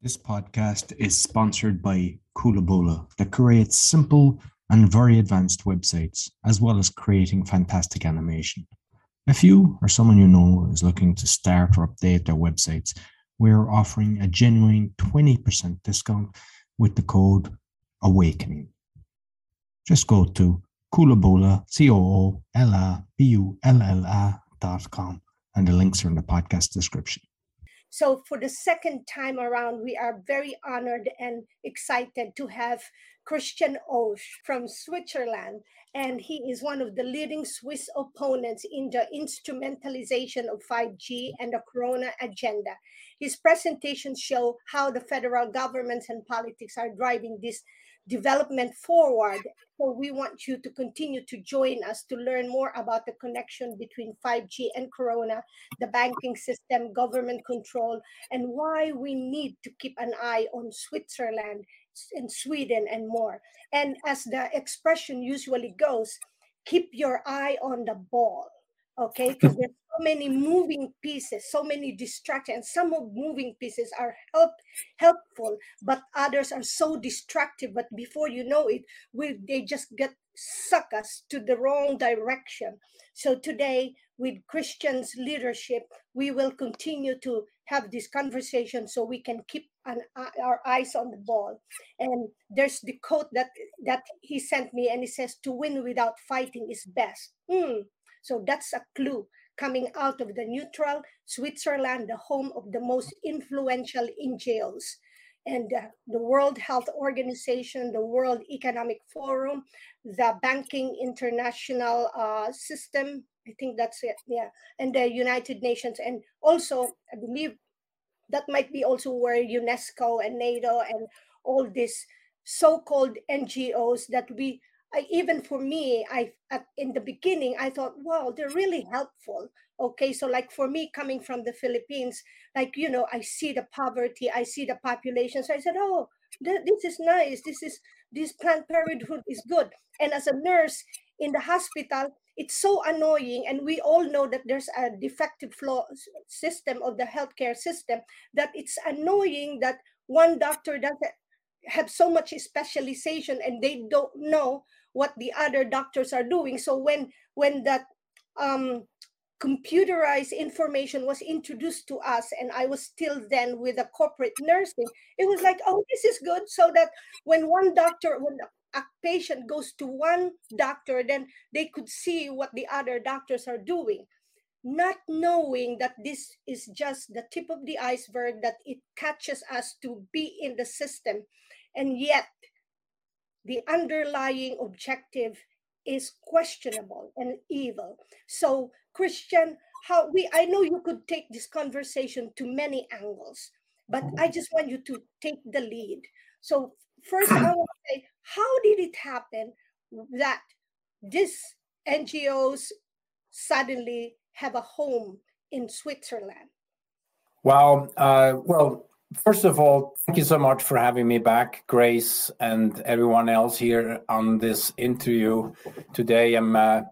This podcast is sponsored by Coolabulla that creates simple and very advanced websites, as well as creating fantastic animation. If you or someone you know is looking to start or update their websites, we're offering a genuine 20% discount with the code AWAKENING. Just go to coolabulla, C-O-O-L-A-B-U-L-L-A dot com, and the links are in the podcast description. So, for the second time around, we are very honored and excited to have Christian Oesch from Switzerland. And he is one of the leading Swiss opponents in the instrumentalization of 5G and the Corona agenda. His presentations show how the federal governments and politics are driving this development forward. So we want you to continue to join us to learn more about the connection between 5G and Corona, the banking system, government control, and why we need to keep an eye on Switzerland and Sweden and more. And as the expression usually goes, keep your eye on the ball okay because there's many moving pieces so many distractions some of moving pieces are help helpful but others are so destructive but before you know it we they just get suck us to the wrong direction. So today with christian's leadership we will continue to have this conversation so we can keep an, our eyes on the ball. And there's the quote that that he sent me and he says to win without fighting is best. Hmm. So that's a clue coming out of the neutral Switzerland, the home of the most influential NGOs. And uh, the World Health Organization, the World Economic Forum, the Banking International uh, System, I think that's it, yeah, and the United Nations. And also, I believe that might be also where UNESCO and NATO and all these so-called NGOs that we Even for me, I at, in the beginning I thought, wow, they're really helpful. Okay, so like for me coming from the Philippines, like you know, I see the poverty, I see the population. So I said, oh, th- this is nice. This is this Planned Parenthood is good. And as a nurse in the hospital, it's so annoying, and we all know that there's a defective flow system of the healthcare system. That it's annoying that one doctor doesn't have so much specialization and they don't know what the other doctors are doing. So when when that um, computerized information was introduced to us and i was still then with a corporate nursing it was like oh this is good. So that when one doctor when a patient goes to one doctor then they could see what the other doctors are doing not knowing that this is just the tip of the iceberg that it catches us to be in the system. And yet the underlying objective is questionable and evil. So, Christian, how we I know you could take this conversation to many angles, but I just want you to take the lead. So, first, I want to say, how did it happen that this NGOs suddenly have a home in Switzerland? Well, uh, well, First of all, thank you so much for having me back, Grace, and everyone else here on this interview today. I'm, uh,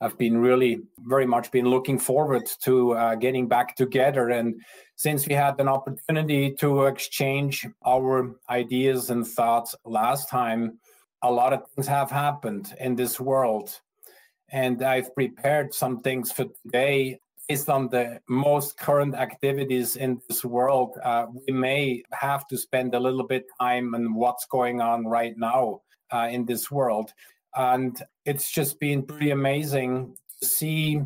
I've been really very much been looking forward to uh, getting back together. And since we had an opportunity to exchange our ideas and thoughts last time, a lot of things have happened in this world. And I've prepared some things for today based on the most current activities in this world, uh, we may have to spend a little bit time on what's going on right now uh, in this world. And it's just been pretty amazing to see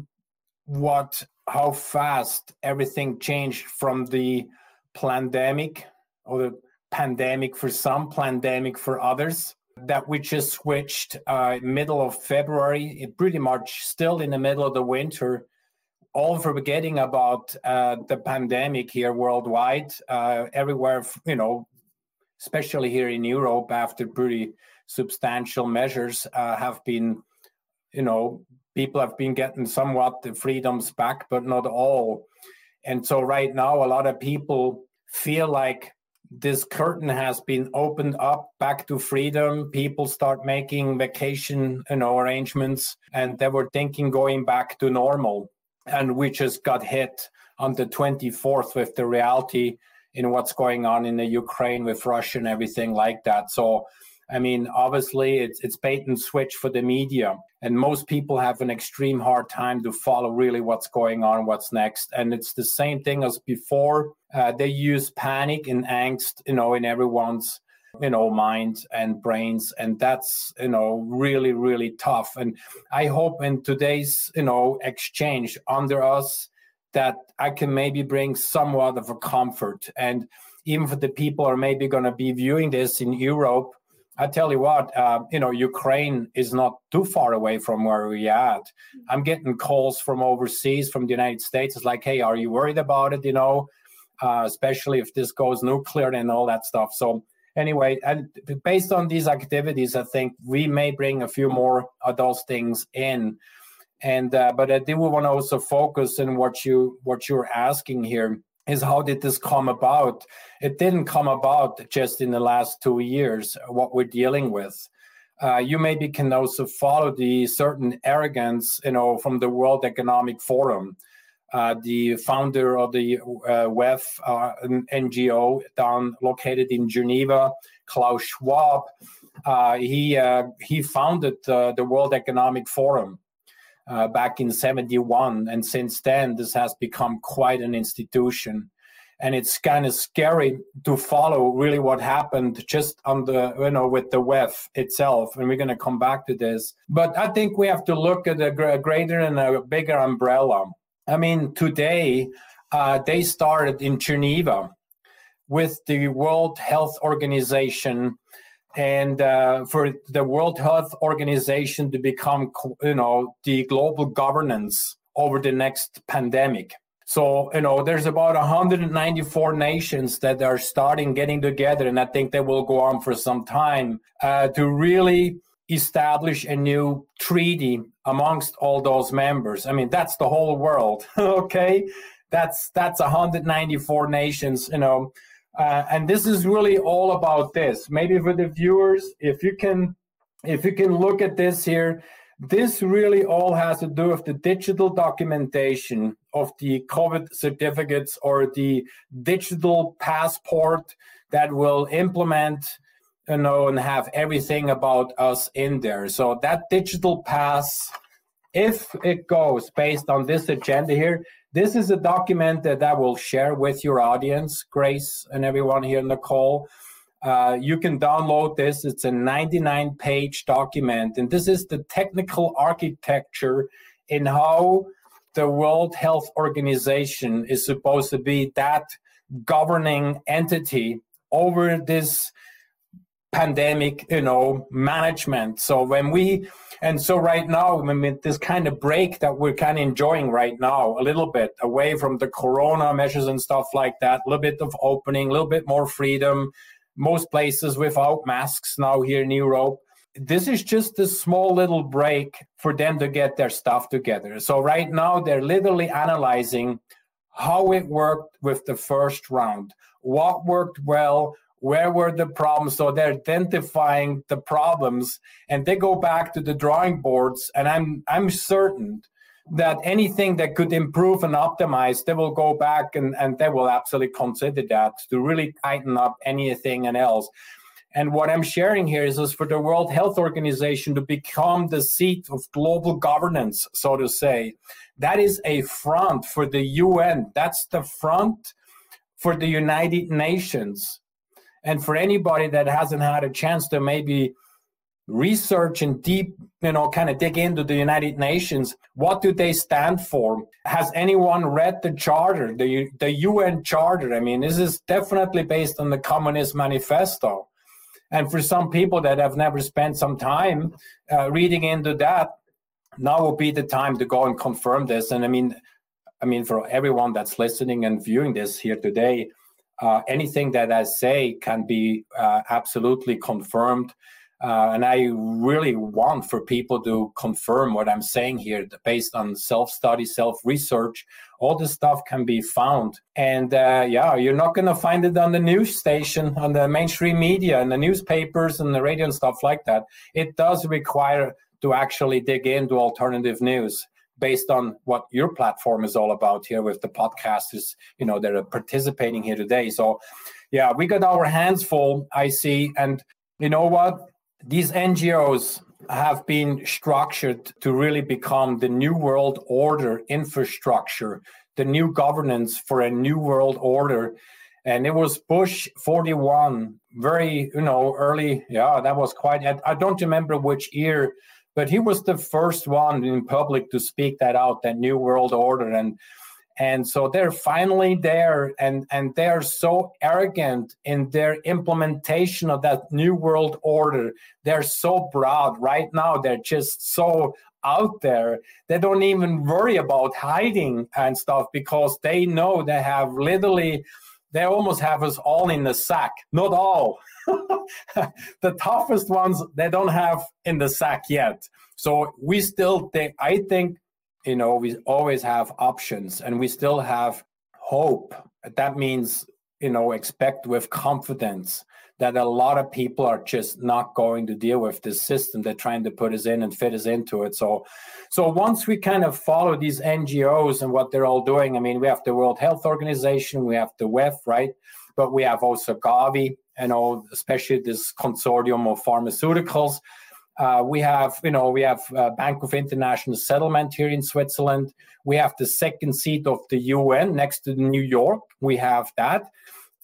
what how fast everything changed from the pandemic or the pandemic for some, pandemic for others. That we just switched uh, middle of February, pretty much still in the middle of the winter all forgetting about uh, the pandemic here worldwide, uh, everywhere, you know, especially here in Europe, after pretty substantial measures uh, have been, you know, people have been getting somewhat the freedoms back, but not all. And so right now, a lot of people feel like this curtain has been opened up back to freedom. People start making vacation, you know, arrangements, and they were thinking going back to normal and we just got hit on the 24th with the reality in what's going on in the Ukraine with Russia and everything like that. So, I mean, obviously, it's it's bait and switch for the media, and most people have an extreme hard time to follow really what's going on, what's next, and it's the same thing as before. Uh, they use panic and angst, you know, in everyone's you know minds and brains and that's you know really really tough and i hope in today's you know exchange under us that i can maybe bring somewhat of a comfort and even for the people who are maybe going to be viewing this in europe I tell you what, uh, you know, Ukraine is not too far away from where we at. I'm getting calls from overseas, from the United States. It's like, hey, are you worried about it? You know, uh, especially if this goes nuclear and all that stuff. So anyway, and based on these activities, I think we may bring a few more of those things in. And uh, but I do want to also focus on what you what you're asking here is how did this come about? It didn't come about just in the last two years. What we're dealing with. Uh, you maybe can also follow the certain arrogance, you know, from the World Economic Forum uh, the founder of the uh, WEF uh, NGO down located in Geneva, Klaus Schwab. Uh, he uh, he founded the World Economic Forum back in '71, and since then this has become quite an institution. And it's kind of scary to follow really what happened just on the you know with the WEF itself, and we're going to come back to this. But I think we have to look at a greater and a bigger umbrella I mean, today uh, they started in Geneva with the World Health Organization and uh, for the World Health Organization to become, you know, the global governance over the next pandemic. So, you know, there's about 194 nations that are starting getting together, and I think they will go on for some time uh, to really establish a new treaty amongst all those members. I mean, that's the whole world. okay, that's that's 194 nations. You know, uh, and this is really all about this. Maybe for the viewers, if you can, if you can look at this here. This really all has to do with the digital documentation of the COVID certificates or the digital passport that will implement you know, and have everything about us in there. So that digital pass, if it goes based on this agenda here, this is a document that I will share with your audience, Grace, and everyone here in the call. Uh, you can download this. It's a 99 page document, and this is the technical architecture in how the World Health Organization is supposed to be that governing entity over this pandemic, you know, management. So when we, and so right now, I mean, this kind of break that we're kind of enjoying right now, a little bit away from the corona measures and stuff like that, a little bit of opening, a little bit more freedom, most places without masks now here in Europe. This is just a small little break for them to get their stuff together. So right now, they're literally analyzing how it worked with the first round, what worked well, where were the problems? So they're identifying the problems and they go back to the drawing boards and i'm i'm certain that anything that could improve and optimize they will go back and, and they will absolutely consider that to really tighten up anything and else. And what i'm sharing here is, is for the world health organization to become the seat of global governance so to say. That is a front for the un that's the front for the united nations and for anybody that hasn't had a chance to maybe research and deep, you know, kind of dig into the United Nations, what do they stand for? Has anyone read the charter, the the UN charter? I mean, this is definitely based on the Communist Manifesto. And for some people that have never spent some time uh, reading into that, now will be the time to go and confirm this. And I mean, I mean, for everyone that's listening and viewing this here today, uh, anything that I say can be uh, absolutely confirmed. Uh, and I really want for people to confirm what I'm saying here based on self study, self research. All this stuff can be found. And uh, yeah, you're not going to find it on the news station, on the mainstream media, and the newspapers and the radio and stuff like that. It does require to actually dig into alternative news based on what your platform is all about here with the podcasters, you know, that are participating here today. So, yeah, we got our hands full, I see. And you know what? These NGOs have been structured to really become the new world order infrastructure, the new governance for a new world order. And it was Bush 41, very, you know, early. Yeah, that was quite, I don't remember which year, but he was the first one in public to speak that out, that new world order. And and so they're finally there and and they're so arrogant in their implementation of that new world order. They're so broad right now. They're just so out there. They don't even worry about hiding and stuff because they know they have literally they almost have us all in the sack. Not all the toughest ones they don't have in the sack yet. So we still think i think you know we always have options and we still have hope. That means you know expect with confidence that a lot of people are just not going to deal with this system. They're trying to put us in and fit us into it. So so once we kind of follow these ngos and what they're all doing i mean we have the world health organization we have the wef right? But we have also gavi you know especially this consortium of pharmaceuticals uh, we have, you know, we have uh, Bank of International Settlement here in Switzerland. We have the second seat of the UN next to New York. We have that.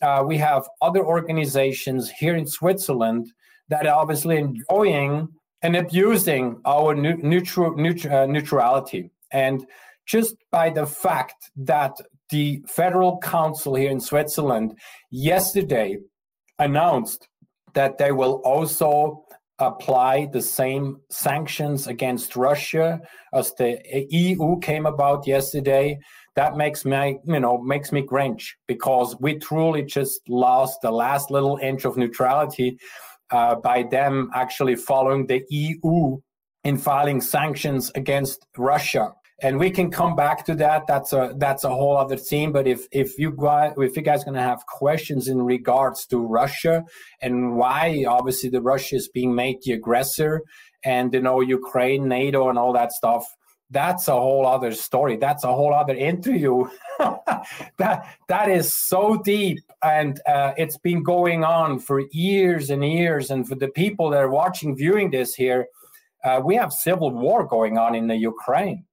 Uh, we have other organizations here in Switzerland that are obviously enjoying and abusing our neutral, neutral, uh, neutrality. And just by the fact that the Federal Council here in Switzerland yesterday announced that they will also apply the same sanctions against Russia as the EU came about yesterday. That makes me, you know, makes me cringe because we truly just lost the last little inch of neutrality uh, by them actually following the EU in filing sanctions against Russia and we can come back to that. That's a that's a whole other theme. But if if you guys if you guys going to have questions in regards to russia and why obviously the russia is being made the aggressor and you know ukraine nato and all that stuff that's a whole other story. That's a whole other interview. That that is so deep. And uh, it's been going on for years and years. And for the people that are watching viewing this here uh, we have civil war going on in the ukraine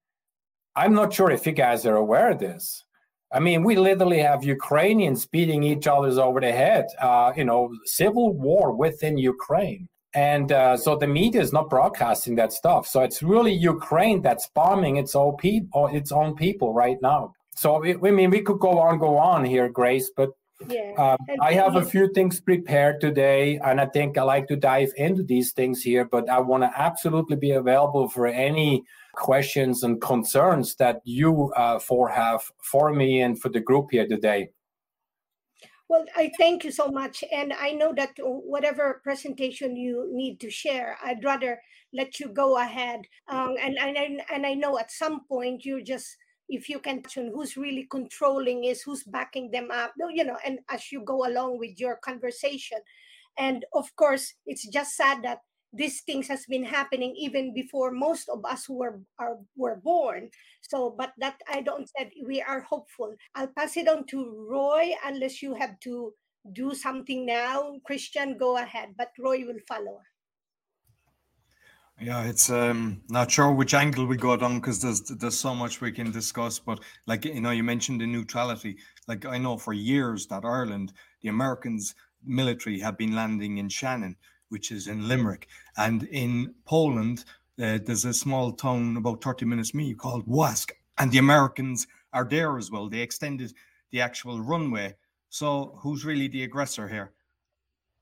I'm not sure if you guys are aware of this. I mean, we literally have Ukrainians beating each other's over the head. Uh, you know, civil war within Ukraine, and uh, so the media is not broadcasting that stuff. So it's really Ukraine that's bombing its own people, its own people right now. So it, I mean, we could go on, go on here, Grace, but yeah. Um, I have a few things prepared today, and I think I like to dive into these things here. But I want to absolutely be available for any questions and concerns that you uh, four have for me and for the group here today. Well, I thank you so much. And I know that whatever presentation you need to share, I'd rather let you go ahead. Um, and, and, and I know at some point you're just, if you can tune who's really controlling is, who's backing them up, you know, and as you go along with your conversation. And of course, it's just sad that these things has been happening even before most of us were are were born. So but that i don't said we are hopeful. I'll pass it on to roy unless you have to do something now. Christian go ahead but roy will follow yeah it's um not sure which angle we go down because there's there's so much we can discuss but like you know you mentioned the neutrality like i know for years that ireland the americans military have been landing in shannon which is in Limerick. And in Poland, uh, there's a small town about 30 minutes me called Łask, and the Americans are there as well. They extended the actual runway. So who's really the aggressor here?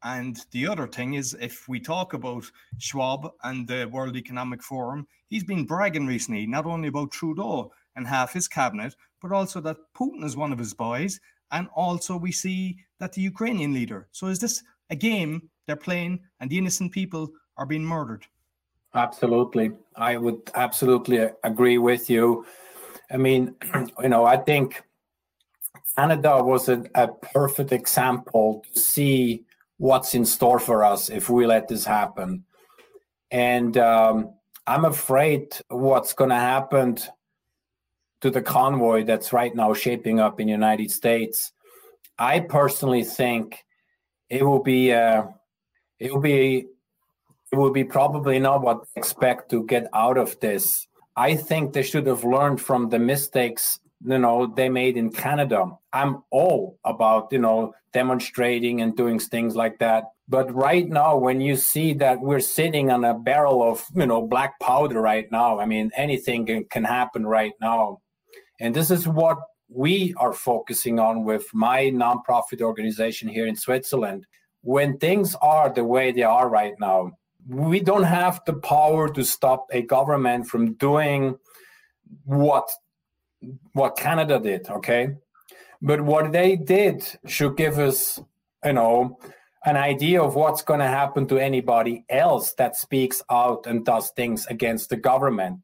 And the other thing is, if we talk about Schwab and the World Economic Forum, he's been bragging recently not only about Trudeau and half his cabinet, but also that Putin is one of his boys. And also, we see that the Ukrainian leader. So, is this a game they're playing and the innocent people are being murdered. Absolutely. I would absolutely agree with you. I mean, you know, I think Canada was a, a perfect example to see what's in store for us if we let this happen. And um, I'm afraid what's going to happen to the convoy that's right now shaping up in the United States, I personally think it will be uh, it will be it will be probably not what they expect to get out of this. I think they should have learned from the mistakes you know they made in Canada. I'm all about you know demonstrating and doing things like that. But right now, when you see that we're sitting on a barrel of you know black powder right now, I mean anything can, can happen right now, and this is what we are focusing on with my nonprofit organization here in Switzerland. When things are the way they are right now, we don't have the power to stop a government from doing what what Canada did, okay? But what they did should give us, you know, an idea of what's going to happen to anybody else that speaks out and does things against the government.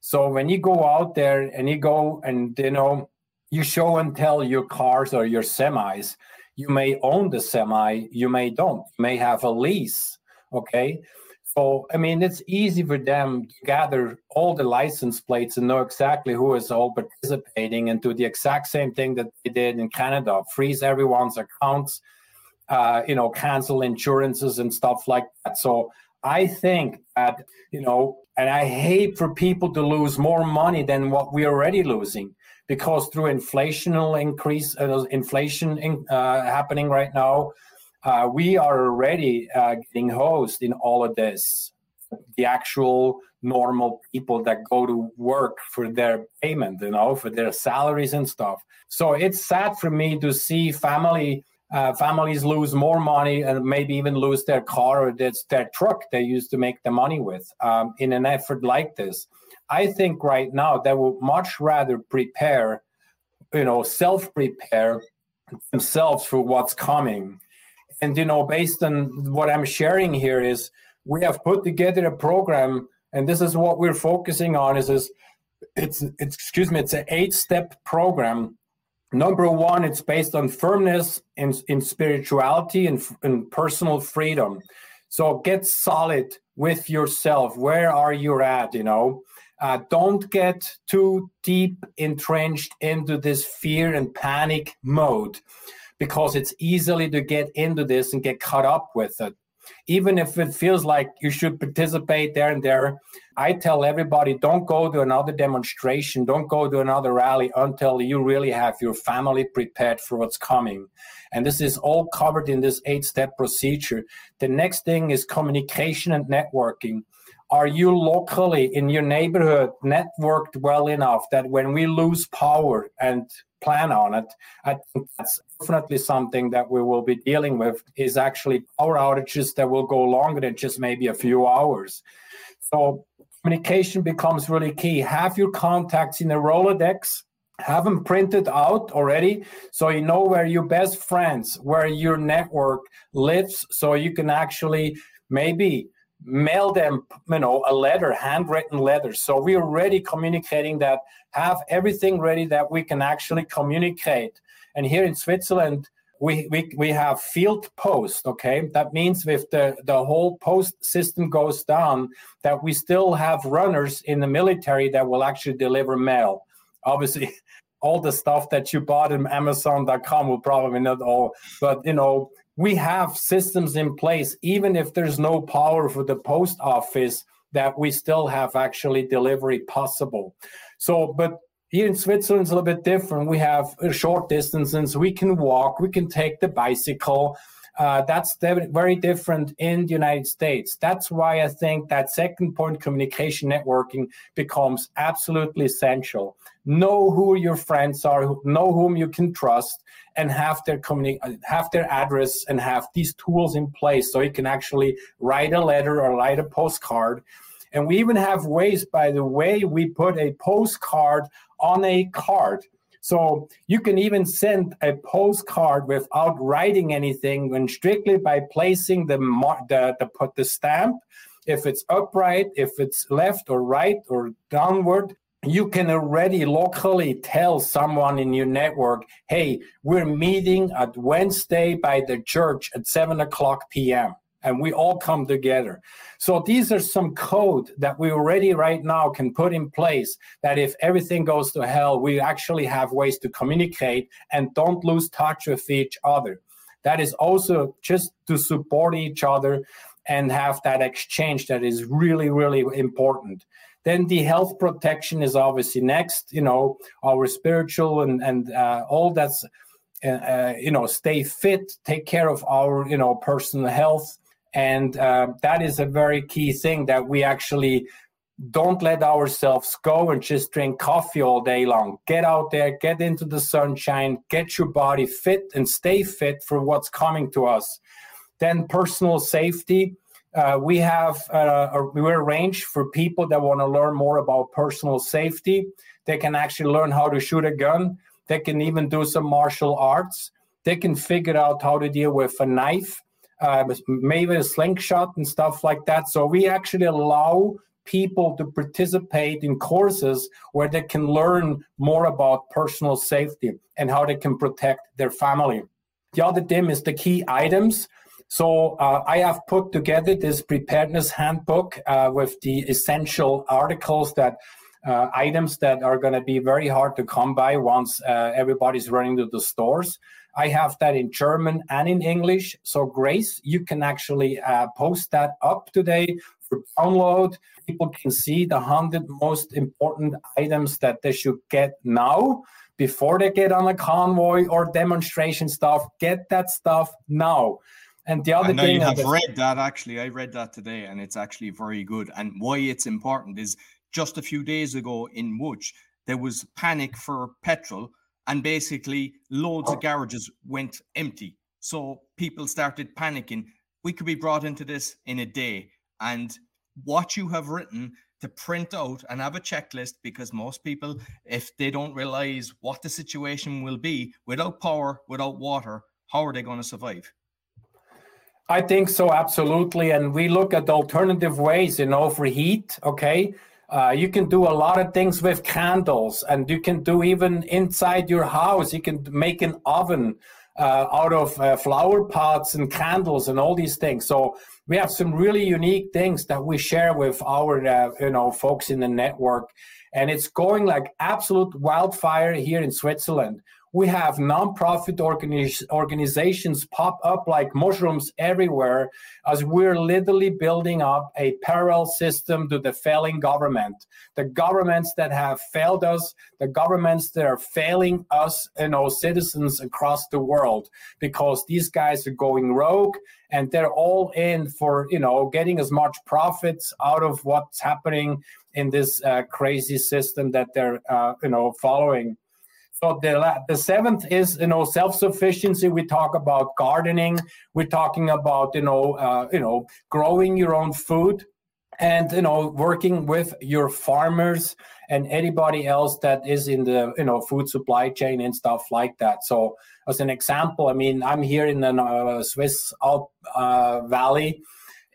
So when you go out there and you go and you know you show and tell your cars or your semis, you may own the semi, you may don't, you may have a lease, okay? So, I mean, it's easy for them to gather all the license plates and know exactly who is all participating and do the exact same thing that they did in Canada freeze everyone's accounts, uh, you know, cancel insurances and stuff like that. So, I think that, you know, and I hate for people to lose more money than what we're already losing because through inflational increase, uh, inflation in, uh, happening right now, uh, we are already uh, getting hosed in all of this. The actual normal people that go to work for their payment, you know, for their salaries and stuff. So it's sad for me to see family uh, families lose more money and maybe even lose their car or their, their truck they used to make the money with um, in an effort like this. I think right now they would much rather prepare, you know, self prepare themselves for what's coming and you know based on what i'm sharing here is we have put together a program and this is what we're focusing on is is it's, it's excuse me it's an eight step program. Number one it's based on firmness in, in spirituality and, and personal freedom. So get solid with yourself. Where are you at you know? Uh, don't get too deep entrenched into this fear and panic mode because it's easily to get into this and get caught up with it. Even if it feels like you should participate there and there, I tell everybody don't go to another demonstration, don't go to another rally until you really have your family prepared for what's coming. And this is all covered in this eight step procedure. The next thing is communication and networking are you locally in your neighborhood networked well enough that when we lose power and plan on it, I think that's definitely something that we will be dealing with is actually power outages that will go longer than just maybe a few hours. So communication becomes really key. Have your contacts in a Rolodex, have them printed out already so you know where your best friends, where your network lives, so you can actually maybe mail them you know a letter handwritten letter. So we're already communicating that have everything ready that we can actually communicate. And here in switzerland we, we, we have field post okay? That means if the, the whole post system goes down that we still have runners in the military that will actually deliver mail. Obviously all the stuff that you bought in amazon.com will probably not all but you know we have systems in place, even if there's no power for the post office, that we still have actually delivery possible. So, but here in Switzerland, it's a little bit different. We have short distances. We can walk. We can take the bicycle. Uh, that's very different in the United States. That's why I think that second point communication networking becomes absolutely essential. Know who your friends are, know whom you can trust, and have their communi- uh, have their address and have these tools in place so you can actually write a letter or write a postcard. And we even have ways, by the way, we put a postcard on a card. So you can even send a postcard without writing anything, when strictly by placing the the the, the stamp, if it's upright, if it's left or right or downward, you can already locally tell someone in your network, hey, we're meeting at Wednesday by the church at 7 o'clock p.m. and we all come together. So these are some code that we already right now can put in place that if everything goes to hell, we actually have ways to communicate and don't lose touch with each other. That is also just to support each other and have that exchange that is really, really important. Then the health protection is obviously next. You know, our spiritual and and uh, all that's uh, uh, you know stay fit, take care of our you know personal health, and uh, that is a very key thing that we actually don't let ourselves go and just drink coffee all day long. Get out there, get into the sunshine, get your body fit and stay fit for what's coming to us. Then personal safety uh, we have uh, a, we arrange for people that want to learn more about personal safety. They can actually learn how to shoot a gun. They can even do some martial arts. They can figure out how to deal with a knife, uh, maybe a slingshot and stuff like that. So we actually allow people to participate in courses where they can learn more about personal safety and how they can protect their family. The other thing is the key items. So uh, I have put together this preparedness handbook uh, with the essential articles that uh, items that are going to be very hard to come by once uh, everybody's running to the stores. I have that in German and in English. So Grace, you can actually uh, post that up today for download. People can see the hundred most important items that they should get now before they get on a convoy or demonstration stuff. Get that stuff now. And the other I know thing you have read that actually. I read that today, and it's actually very good. And why it's important is just a few days ago in Łódź, there was panic for petrol, and basically loads of garages went empty. So people started panicking. We could be brought into this in a day. And what you have written to print out and have a checklist because most people, if they don't realize what the situation will be without power, without water, how are they going to survive? I think so, absolutely. And we look at alternative ways, you know, for heat. Okay. Uh, you can do a lot of things with candles, and you can do even inside your house. You can make an oven uh, out of uh, flower pots and candles and all these things. So we have some really unique things that we share with our, uh, you know, folks in the network, and it's going like absolute wildfire here in Switzerland we have nonprofit organiz- organizations pop up like mushrooms everywhere as we're literally building up a parallel system to the failing government. The governments that have failed us, the governments that are failing us and our citizens across the world, because these guys are going rogue and they're all in for you know getting as much profits out of what's happening in this uh, crazy system that they're uh, you know following. So the, the seventh is you know self-sufficiency. We talk about gardening. We're talking about you know uh, you know growing your own food, and you know working with your farmers and anybody else that is in the you know food supply chain and stuff like that. So as an example, I mean I'm here in the uh, Swiss Alp uh, Valley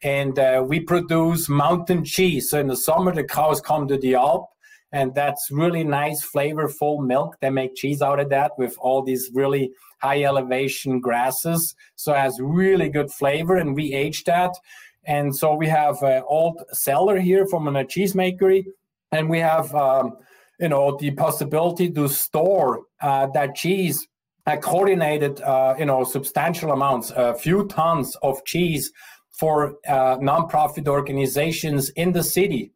and uh, we produce mountain cheese. So in the summer, the cows come to the Alp and that's really nice, flavorful milk. They make cheese out of that with all these really high elevation grasses. So it has really good flavor, and we age that. And so we have an old cellar here from a cheesemakery, and we have um, you know the possibility to store uh, that cheese uh, coordinated uh, you know substantial amounts, a few tons of cheese for uh, nonprofit organizations in the city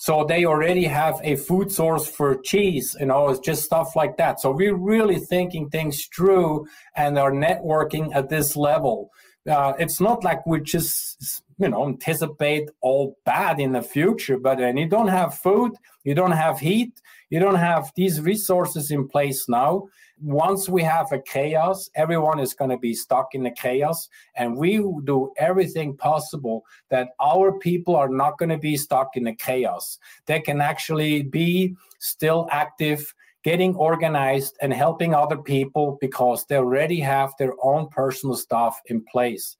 so they already have a food source for cheese, you know, it's just stuff like that. So we're really thinking things through and are networking at this level. Uh, it's not like we just, you know, anticipate all bad in the future, but when you don't have food, you don't have heat, you don't have these resources in place now, once we have a chaos, everyone is going to be stuck in the chaos. And we do everything possible that our people are not going to be stuck in the chaos. They can actually be still active, getting organized, and helping other people because they already have their own personal stuff in place.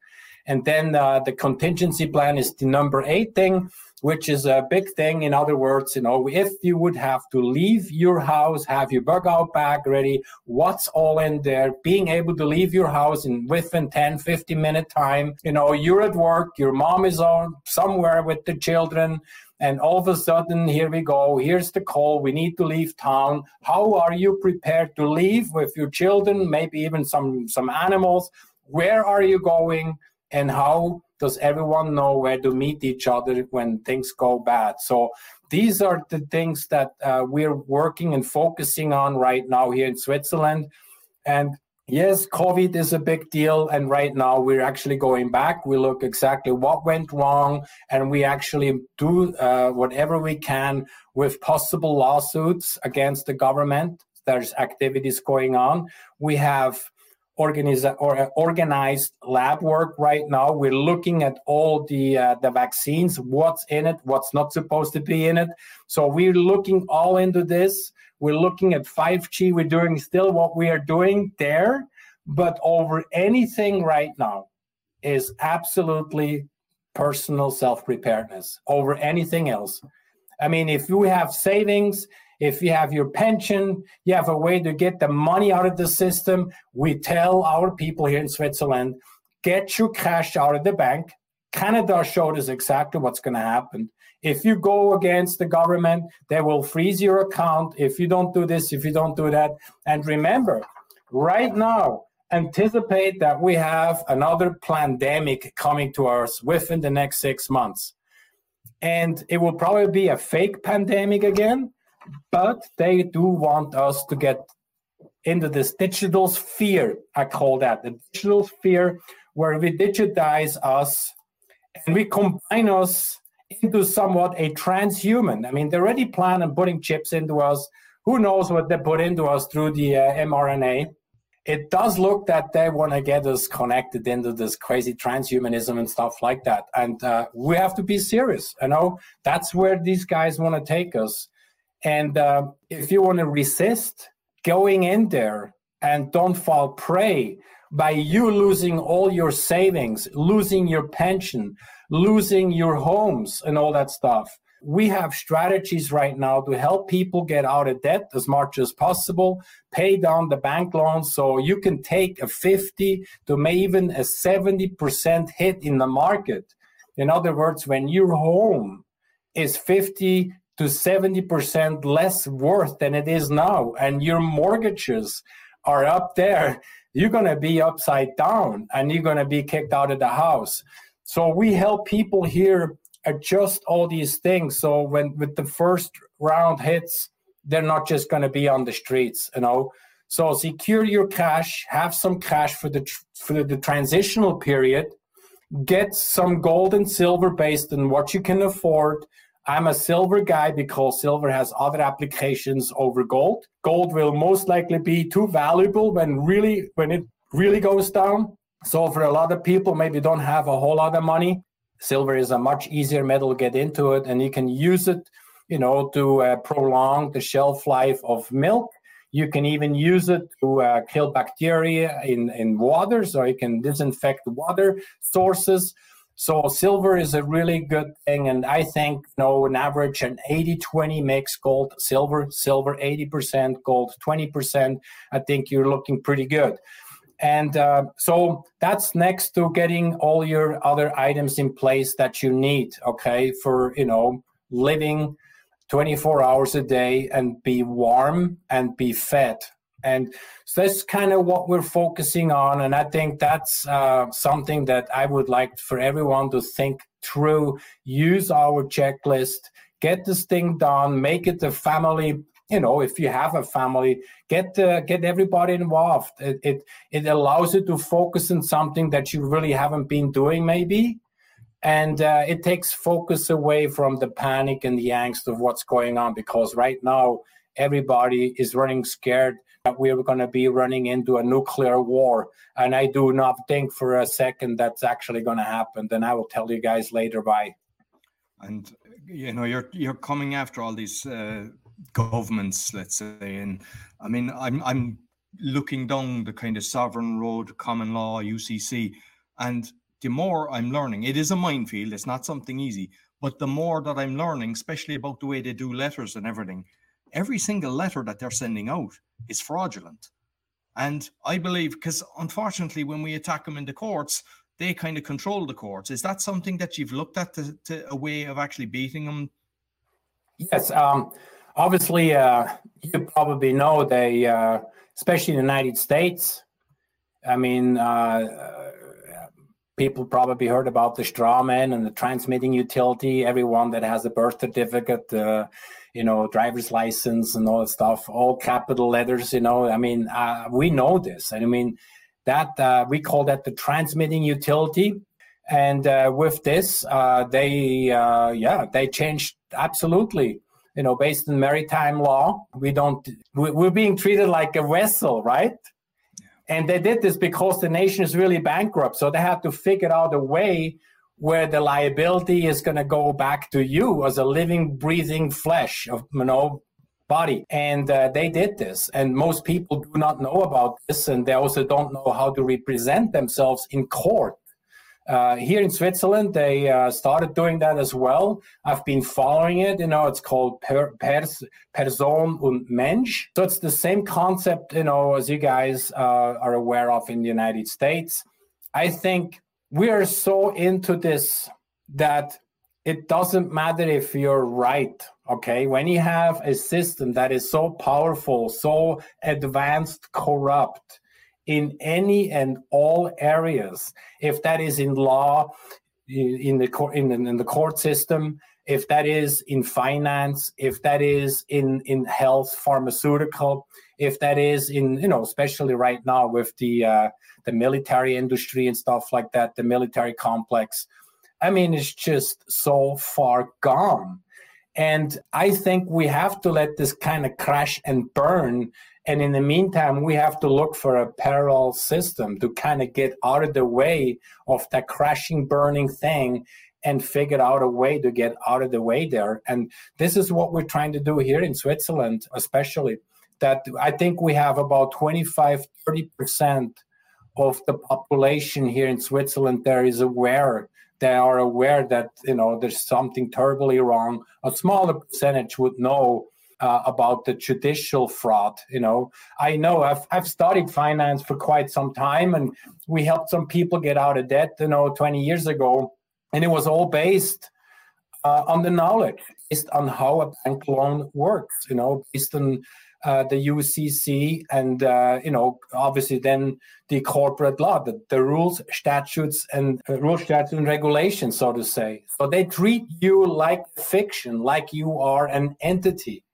And then uh, the contingency plan is the number eight thing, which is a big thing. In other words, you know, if you would have to leave your house, have your bug out bag ready, what's all in there, being able to leave your house in within 10, 15 minute time. You know, you're at work, your mom is on somewhere with the children and all of a sudden here we go here's the call we need to leave town how are you prepared to leave with your children maybe even some some animals where are you going and how does everyone know where to meet each other when things go bad so these are the things that uh, we're working and focusing on right now here in switzerland and yes, COVID is a big deal. And right now we're actually going back. We look exactly what went wrong and we actually do uh, whatever we can with possible lawsuits against the government. There's activities going on. We have organized or organized lab work right now. We're looking at all the uh, the vaccines, what's in it, what's not supposed to be in it. So we're looking all into this. We're looking at 5G. We're doing still what we are doing there, but over anything right now is absolutely personal self preparedness over anything else. I mean, if you have savings, if you have your pension, you have a way to get the money out of the system. We tell our people here in Switzerland, get your cash out of the bank. Canada showed us exactly what's going to happen. If you go against the government, they will freeze your account if you don't do this, if you don't do that. And remember, right now, anticipate that we have another pandemic coming to us within the next six months. And it will probably be a fake pandemic again, but they do want us to get into this digital sphere, I call that the digital sphere, where we digitize us and we combine us into somewhat a transhuman. I mean, they already plan on putting chips into us. Who knows what they put into us through the uh, mRNA? It does look that they want to get us connected into this crazy transhumanism and stuff like that. And uh, we have to be serious. You know, that's where these guys want to take us. And uh, if you want to resist going in there and don't fall prey by you losing all your savings, losing your pension, losing your homes and all that stuff. We have strategies right now to help people get out of debt as much as possible, pay down the bank loans so you can take a 50 to maybe even a 70% hit in the market. In other words, when your home is 50 to 70% less worth than it is now, and your mortgages are up there, you're going to be upside down and you're going to be kicked out of the house. So we help people here adjust all these things. So when with the first round hits, they're not just going to be on the streets, you know. So secure your cash, have some cash for the for the, the transitional period, get some gold and silver based on what you can afford. I'm a silver guy because silver has other applications over gold. Gold will most likely be too valuable when really when it really goes down. So for a lot of people, maybe don't have a whole lot of money. Silver is a much easier metal to get into it, and you can use it, you know, to uh, prolong the shelf life of milk. You can even use it to uh, kill bacteria in, in water, so you can disinfect water sources. So silver is a really good thing, and I think you know an average an 80-20 mix gold silver silver 80% gold 20%. I think you're looking pretty good. And uh, so that's next to getting all your other items in place that you need, okay, for, you know, living 24 hours a day and be warm and be fed. And so that's kind of what we're focusing on. And I think that's uh, something that I would like for everyone to think through, use our checklist, get this thing done, make it a family you know if you have a family get get everybody involved it, it, it allows you to focus on something that you really haven't been doing maybe and uh, it takes focus away from the panic and the angst of what's going on because right now everybody is running scared we're going to be running into a nuclear war. And i do not think for a second that's actually going to happen. Then i will tell you guys later why and you know you're you're coming after all these uh, governments, let's say. And I mean, I'm I'm looking down the kind of sovereign road, common law, UCC, and the more I'm learning, it is a minefield. It's not something easy, but the more that I'm learning, especially about the way they do letters and everything, every single letter that they're sending out is fraudulent. And I believe, because unfortunately, when we attack them in the courts, they kind of control the courts. Is that something that you've looked at to, to a way of actually beating them? Yes. Um, obviously, uh, you probably know they, uh, especially in the United States. I mean, uh, people probably heard about the strawman and the transmitting utility. Everyone that has a birth certificate, uh, you know, driver's license and all that stuff, all capital letters. You know, I mean, uh, we know this, and I mean that uh, we call that the transmitting utility. And uh, with this, uh, they uh, yeah they changed absolutely. You know, based on maritime law, we don't we're being treated like a vessel, right? And they did this because the nation is really bankrupt. So they have to figure out a way where the liability is going to go back to you as a living, breathing flesh of, you know, body. And uh, they did this. And most people do not know about this. And they also don't know how to represent themselves in court. Uh, here in Switzerland, they uh, started doing that as well. I've been following it. You know, it's called per, pers, Person und Mensch. So it's the same concept, you know, as you guys uh, are aware of in the United States. I think we are so into this that it doesn't matter if you're right. Okay. When you have a system that is so powerful, so advanced, corrupt, in any and all areas. If that is in law, in the court, in, in the court system, if that is in finance, if that is in in health, pharmaceutical, if that is in you know, especially right now with the uh, the military industry and stuff like that, the military complex. I mean, it's just so far gone. And I think we have to let this kind of crash and burn and in the meantime, we have to look for a parallel system to kind of get out of the way of that crashing, burning thing and figure out a way to get out of the way there. And this is what we're trying to do here in Switzerland, especially. That I think we have about 25, 30% of the population here in Switzerland there is aware they are aware that you know there's something terribly wrong a smaller percentage would know uh, about the judicial fraud. You know, I know I've I've studied finance for quite some time, and we helped some people get out of debt. You know, 20 years ago, and it was all based uh, on the knowledge, based on how a bank loan works. You know, based on uh, the UCC and uh, you know obviously then the corporate law, the, the rules, statutes, and uh, rules, statutes, and regulations, so to say. So they treat you like fiction, like you are an entity.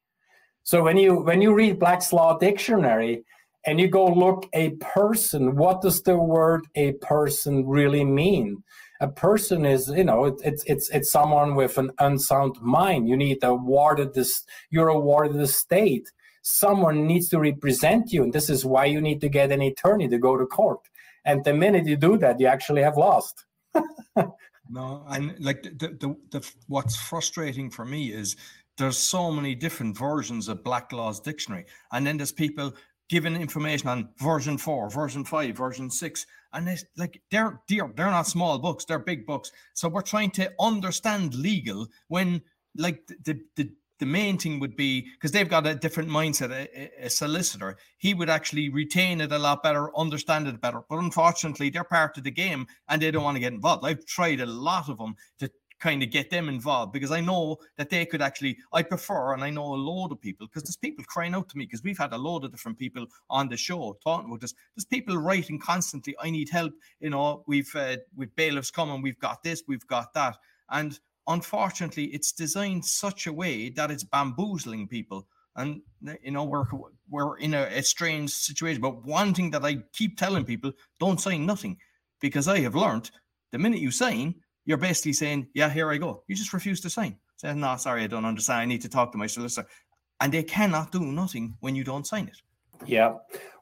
So when you when you read Black's Law Dictionary and you go look a person, what does the word a person really mean? A person is, you know, it, it's it's it's someone with an unsound mind. You need a ward of this. You're a ward of the state. Someone needs to represent you, and this is why you need to get an attorney to go to court. And the minute you do that, you actually have lost. no, and like the, the the what's frustrating for me is there's so many different versions of Black's Law Dictionary. And then there's people giving information on version four, version five, version six. And it's like they're, they're they're not small books, they're big books. So we're trying to understand legal when like the the, the main thing would be because they've got a different mindset. A, a, solicitor, he would actually retain it a lot better, understand it better. But unfortunately, they're part of the game and they don't want to get involved. I've tried a lot of them to kind of get them involved because I know that they could actually, I prefer, and I know a load of people because there's people crying out to me because we've had a load of different people on the show talking about this. There's people writing constantly, I need help. You know, we've, uh, with bailiffs coming, we've got this, we've got that. And unfortunately, it's designed such a way that it's bamboozling people. And you know we're we're in a, a strange situation. But one thing that I keep telling people: don't sign nothing, because I have learned the minute you sign, you're basically saying, yeah, here I go. You just refuse to sign. Say, no, sorry, I don't understand. I need to talk to my solicitor. And they cannot do nothing when you don't sign it. Yeah.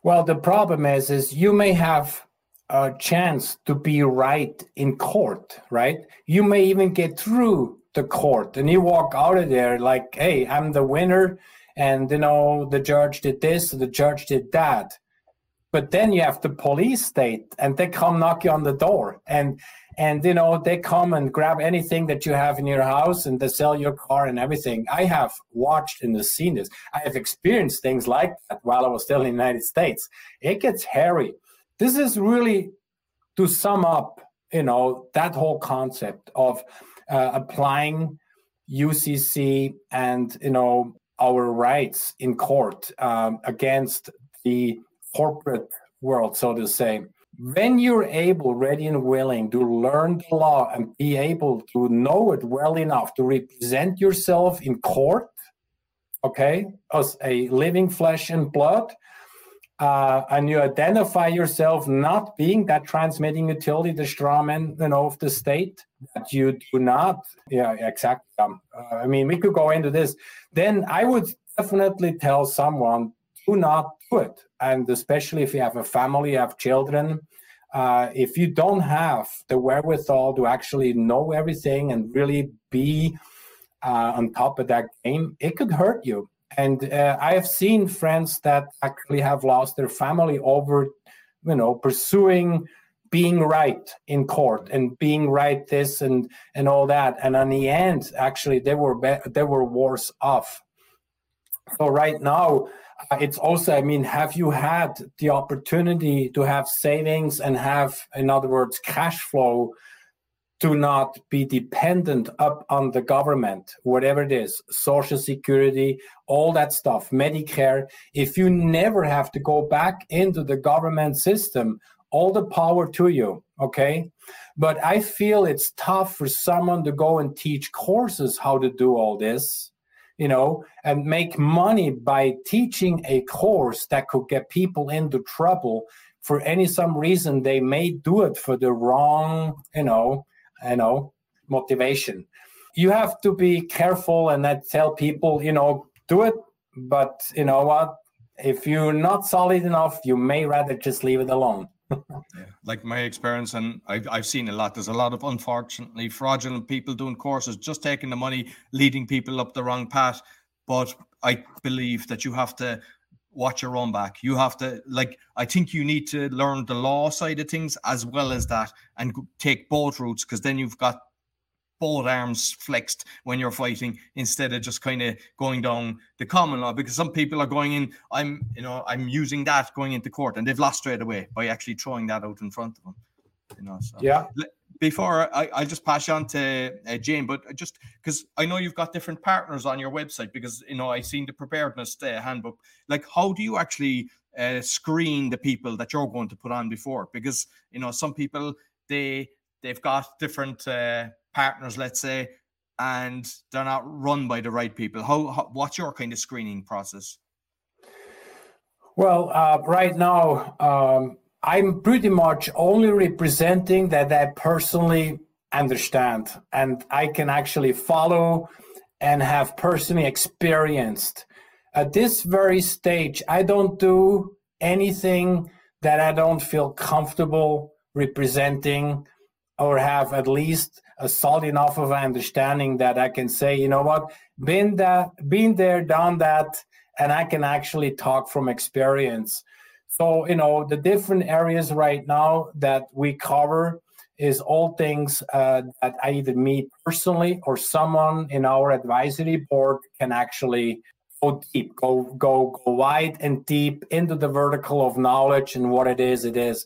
Well, the problem is, is you may have a chance to be right in court, right? You may even get through the court and you walk out of there like, hey, I'm the winner. And, you know, the judge did this, the judge did that. but then you have the police state and they come knock you on the door and and you know they come and grab anything that you have in your house and they sell your car and everything i have watched and seen this i have experienced things like that while i was still in the united states it gets hairy this is really to sum up you know that whole concept of uh, applying ucc and you know our rights in court um, against the corporate world so to say. When you're able, ready and willing to learn the law and be able to know it well enough to represent yourself in court, okay, as a living flesh and blood, uh, and you identify yourself not being that transmitting utility, the strawman, you know, of the state, that you do not, yeah, exactly. Um, uh, I mean, we could go into this. Then I would definitely tell someone do not do it. And especially if you have a family, you have children, uh, if you don't have the wherewithal to actually know everything and really be uh, on top of that game, it could hurt you. And uh, I have seen friends that actually have lost their family over, you know, pursuing being right in court and being right this and and all that. And in the end, actually, they were be- they were worse off. So right now, uh, it's also, I mean, have you had the opportunity to have savings and have, in other words, cash flow to not be dependent up on the government, whatever it is, social security, all that stuff, Medicare. If you never have to go back into the government system, all the power to you, okay? But I feel it's tough for someone to go and teach courses how to do all this you know, and make money by teaching a course that could get people into trouble for any some reason they may do it for the wrong, you know, you know, motivation. You have to be careful and I tell people, you know, do it, but you know what? If you're not solid enough, you may rather just leave it alone yeah, like my experience, and I've, I've seen a lot. There's a lot of unfortunately fraudulent people doing courses, just taking the money, leading people up the wrong path. But I believe that you have to watch your own back. You have to, like, I think you need to learn the law side of things as well as that and take both routes because then you've got both arms flexed when you're fighting instead of just kind of going down the common law. Because some people are going in i'm you know i'm using that going into court and they've lost straight away by actually throwing that out in front of them you know so. Yeah before I, i'll just pass you on to uh, jane but just because i know you've got different partners on your website because you know I've seen the preparedness uh, handbook like how do you actually uh, screen the people that you're going to put on before because you know some people they they've got different uh, partners, let's say, and they're not run by the right people? How, how what's your kind of screening process? Well, uh, right now, um, I'm pretty much only representing that I personally understand and I can actually follow and have personally experienced. At this very stage, I don't do anything that I don't feel comfortable representing or have at least a solid enough of an understanding that I can say, you know what, been that, been there, done that, and I can actually talk from experience. So, you know, the different areas right now that we cover is all things uh, that either me personally or someone in our advisory board can actually go deep, go go go wide and deep into the vertical of knowledge and what it is it is.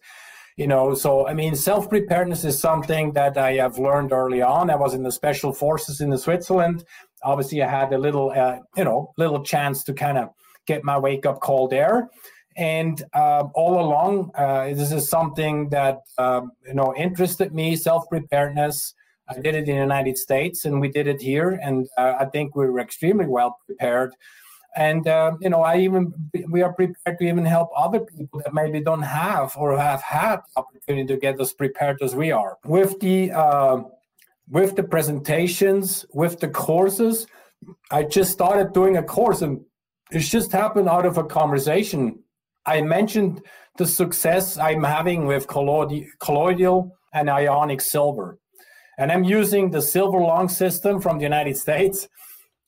You know so i mean self preparedness is something that i have learned early on. I was in the special forces in switzerland. Obviously i had a little uh, you know little chance to kind of get my wake up call there and uh, all along uh, this is something that um, you know interested me self preparedness i did it in the united states and we did it here and uh, i think we were extremely well prepared. And uh, you know i even we are prepared to even help other people that maybe don't have or have had opportunity to get as prepared as we are. With the uh, with the presentations with the courses i just started doing a course and it just happened out of a conversation i mentioned the success i'm having with colloidal and ionic silver and i'm using the SilverLungs system from the united states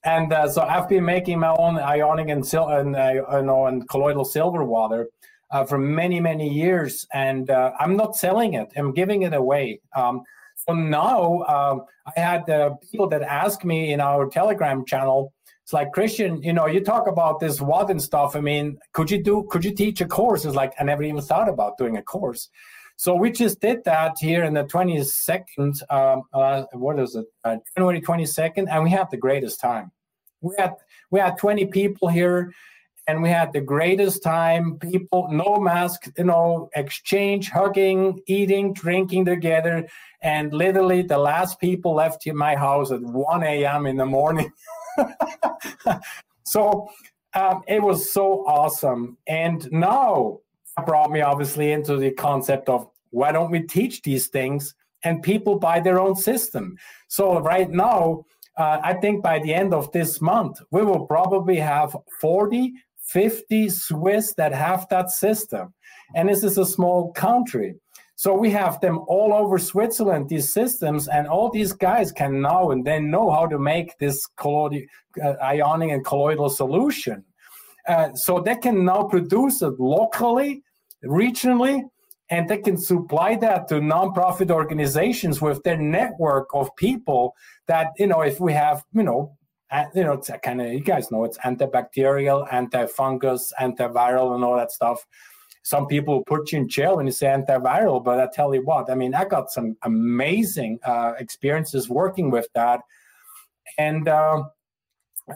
and uh, so I've been making my own ionic and, sil- and uh, and colloidal silver water. uh, for many, many years. And uh, I'm not selling it, I'm giving it away. Um, so now um, I had uh, people that ask me in our Telegram channel, it's like Christian, you know, you talk about this what and stuff. I mean, could you do, could you teach a course? It's like, I never even thought about doing a course. So we just did that here in the 22nd, um, uh, what is it, uh, January 22nd, and we had the greatest time. We had we had 20 people here, and we had the greatest time. People, no mask, you know, exchange, hugging, eating, drinking together, and literally the last people left my house at 1 a.m. in the morning. so um, it was so awesome, and now brought me obviously into the concept of why don't we teach these things and people buy their own system. So right now uh, i think by the end of this month we will probably have 40 50 swiss that have that system. And this is a small country so we have them all over Switzerland, these systems, and all these guys can now and then know how to make this uh, ionic and colloidal solution. Uh, so they can now produce it locally regionally, and they can supply that to nonprofit organizations with their network of people that you know if we have you know you know it's kind of you guys know it's antibacterial antifungus antiviral and all that stuff some people put you in jail when you say antiviral but i tell you what i mean i got some amazing uh, experiences working with that and uh,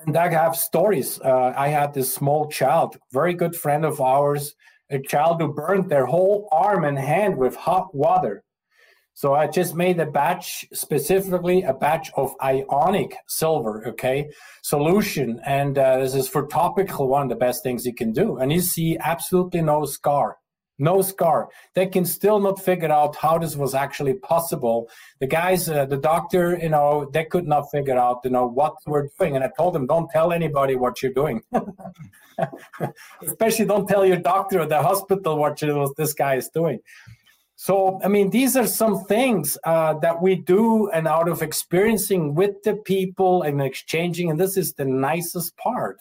and i have stories uh, i had this small child very good friend of ours a child who burned their whole arm and hand with hot water. So I just made a batch, specifically a batch of ionic silver, okay, solution. And uh, this is for topical one the best things you can do. And you see absolutely no scar, no scar. They can still not figure out how this was actually possible. The guys, uh, the doctor, you know, they could not figure out, you know, what we're doing. And I told them, don't tell anybody what you're doing. Especially don't tell your doctor or the hospital what this guy is doing. So, I mean, these are some things uh, that we do and out of experiencing with the people and exchanging. And this is the nicest part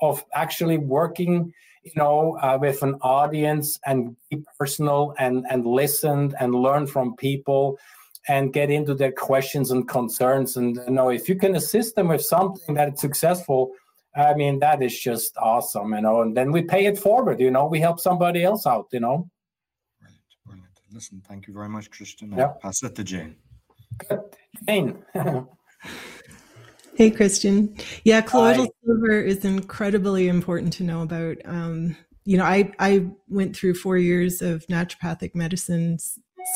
of actually working, you know, uh, with an audience and be personal and, and listen and learn from people and get into their questions and concerns. And, you know, if you can assist them with something that is successful, I mean, that is just awesome, you know. And then we pay it forward, you know. We help somebody else out, you know. Brilliant, brilliant. Listen, thank you very much, Christian. Yeah. Pass it to Jane. Good. Jane. hey, Christian. Yeah, colloidal Hi. silver is incredibly important to know about. Um, you know, I I went through four years of naturopathic medicine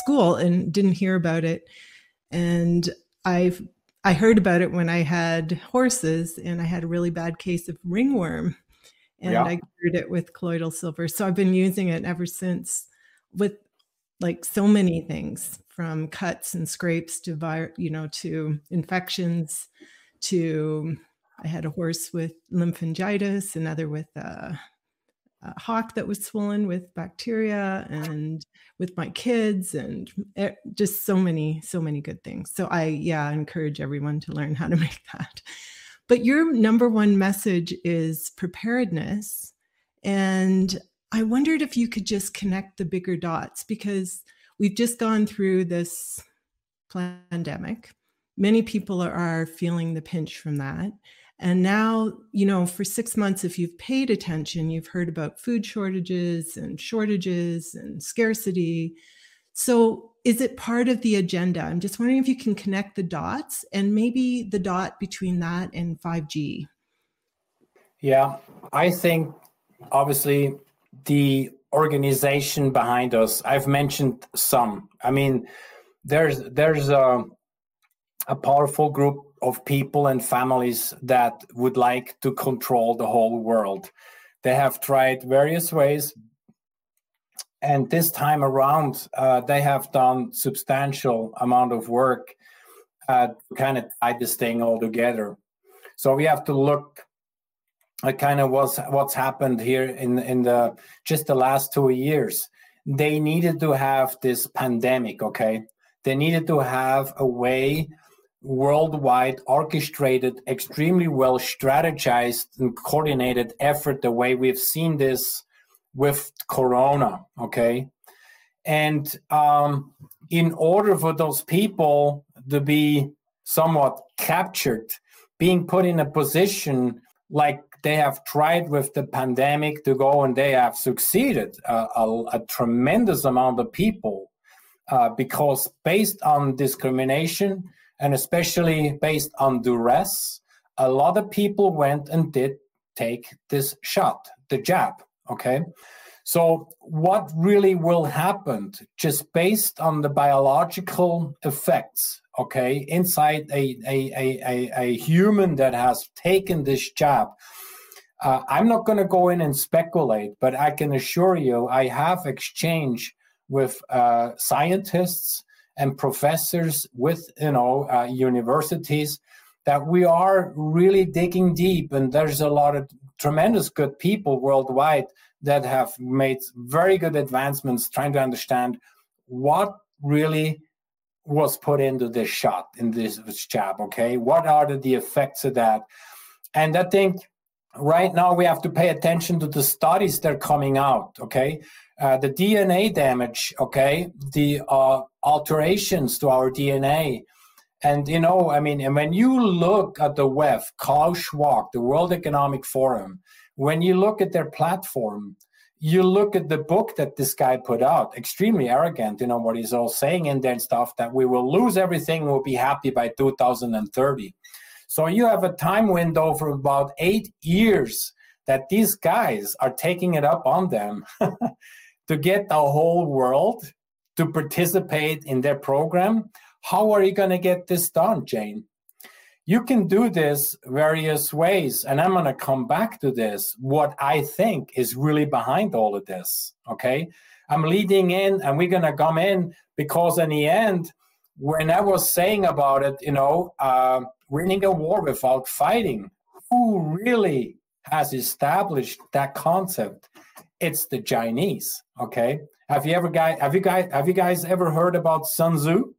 school and didn't hear about it, and I've I heard about it when I had horses and I had a really bad case of ringworm and yeah. I cured it with colloidal silver. So I've been using it ever since with like so many things from cuts and scrapes to you know to infections to I had a horse with lymphangitis, another with uh, a hock that was swollen with bacteria and with my kids and just so many so many good things. So i yeah encourage everyone to learn how to make that. But your number one message is preparedness and i wondered if you could just connect the bigger dots because we've just gone through this pandemic many people are feeling the pinch from that and now, you know, for six months, if you've paid attention, you've heard about food shortages and shortages and scarcity. So, is it part of the agenda? I'm just wondering if you can connect the dots and maybe the dot between that and 5G. Yeah, I think obviously the organization behind us, I've mentioned some. I mean, there's there's a, a powerful group of people and families that would like to control the whole world. They have tried various ways, and this time around, uh, they have done substantial amount of work uh, to kind of tie this thing all together. So we have to look kind of was what's happened here in in the just the last two years. They needed to have this pandemic, okay? They needed to have a way worldwide, orchestrated, extremely well strategized and coordinated effort, the way we've seen this with corona okay and um, in order for those people to be somewhat captured being put in a position like they have tried with the pandemic to go and they have succeeded uh, a, a, tremendous amount of people uh, because based on discrimination and especially based on duress a lot of people went and did take this shot the jab okay? So what really will happen just based on the biological effects okay inside a, a, a, a, human that has taken this jab uh, i'm not going to go in and speculate but i can assure you i have exchange with uh, scientists and professors with you know uh, universities that we are really digging deep and there's a lot of tremendous good people worldwide that have made very good advancements trying to understand what really was put into this shot in this, jab okay? What are the, the effects of that? And i think right now we have to pay attention to the studies that are coming out okay? Uh, the dna damage okay? The uh, alterations to our dna and you know i mean and when you look at the web klaus schwab the world economic forum when you look at their platform you look at the book that this guy put out, extremely arrogant, you know, what he's all saying in there and stuff, that we will lose everything, we'll be happy by 2030. So you have a time window for about eight years that these guys are taking it up on them to get the whole world to participate in their program. How are you going to get this done, Jane? you can do this various ways and i'm going to come back to this what i think is really behind all of this okay i'm leading in and we're going to come in because in the end when i was saying about it you know uh, winning a war without fighting. Who really has established that concept? It's the chinese okay? Have you ever guys have you guys have you guys ever heard about sun tzu?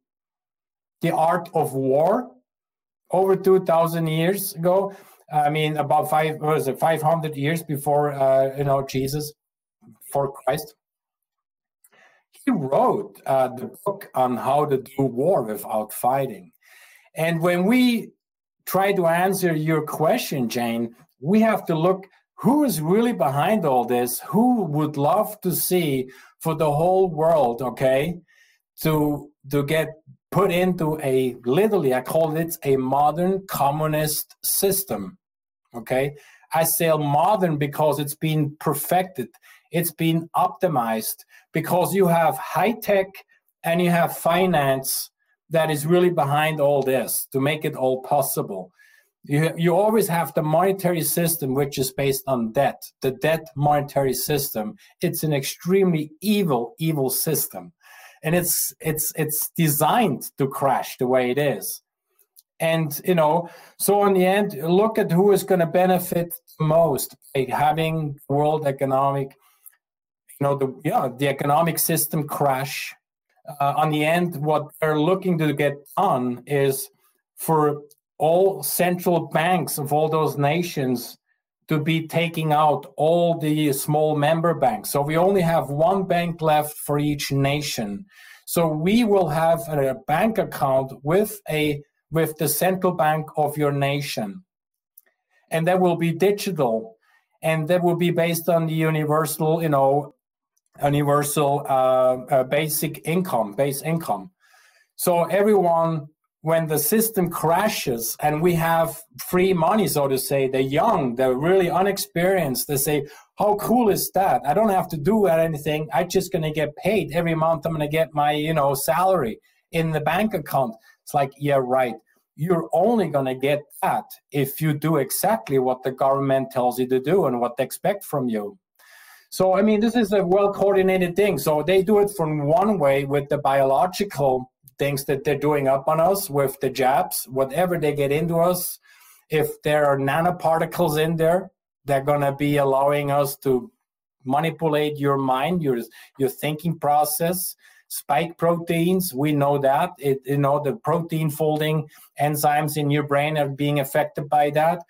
The art of war? Over 2000 years ago? I mean about five was it 500 years before uh, you know jesus for christ? He wrote uh, the book on how to do war without fighting. And when we try to answer your question jane. We have to look who is really behind all this who would love to see for the whole world okay to to get put into a literally i call it a modern communist system okay? I say modern because it's been perfected it's been optimized because you have high tech and you have finance that is really behind all this to make it all possible. You, you always have the monetary system which is based on debt. The debt monetary system it's an extremely evil evil system. And it's it's it's designed to crash the way it is. And you know so in the end look at who is going to benefit most by having world economic you know the yeah the economic system crash uh, on the end what they're looking to get done is for all central banks of all those nations to be taking out all the small member banks. So we only have one bank left for each nation. So we will have a bank account with a with the central bank of your nation. And that will be digital and that will be based on the universal, you know, universal uh, uh, basic income, base income. So everyone when the system crashes and we have free money, so to say, the young, the really unexperienced, they say, How cool is that? I don't have to do anything. I'm just gonna get paid every month. I'm gonna get my, you know, salary in the bank account. It's like, yeah, right. You're only gonna get that if you do exactly what the government tells you to do and what they expect from you. So I mean, this is a well coordinated thing. So they do it from one way with the biological things that they're doing up on us with the jabs, whatever they get into us, if there are nanoparticles in there, they're going to be allowing us to manipulate your mind, your your thinking process. Spike proteins, we know that it, you know the protein folding enzymes in your brain are being affected by that.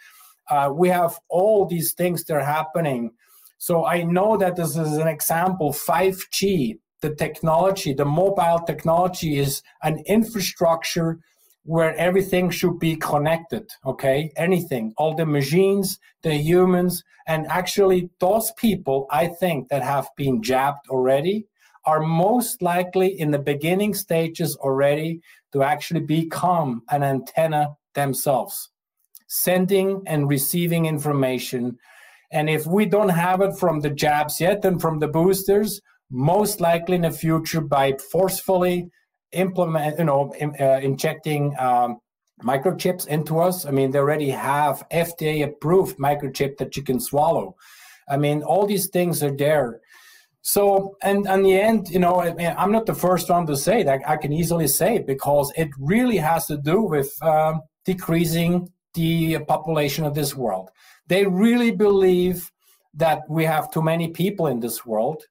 Uh, we have all these things that are happening. So I know that this is an example 5G, the technology, the mobile technology is an infrastructure where everything should be connected, okay? Anything, all the machines, the humans, and actually those people, I think, that have been jabbed already are most likely in the beginning stages already to actually become an antenna themselves, sending and receiving information. And if we don't have it from the jabs yet and from the boosters, most likely in the future by forcefully implement, you know, in, uh, injecting um, microchips into us. I mean, they already have FDA approved microchip that you can swallow. I mean, all these things are there. So, and in the end, you know, I, am not the first one to say that. I can easily say because it really has to do with um, decreasing the population of this world. They really believe that we have too many people in this world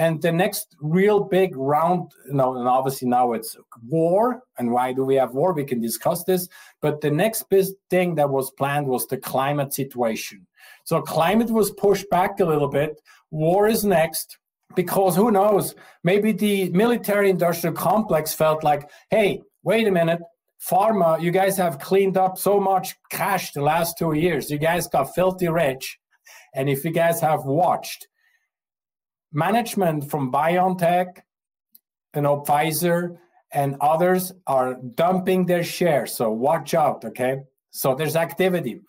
and the next real big round, you know, and obviously now it's war. And why do we have war? We can discuss this. But the next big thing that was planned was the climate situation. So climate was pushed back a little bit. War is next because who knows? Maybe the military industrial complex felt like, hey, wait a minute. Pharma, you guys have cleaned up so much cash the last two years. You guys got filthy rich. And if you guys have watched, management from BioNTech, you know, Pfizer, and others are dumping their shares. So watch out, okay? So there's activity.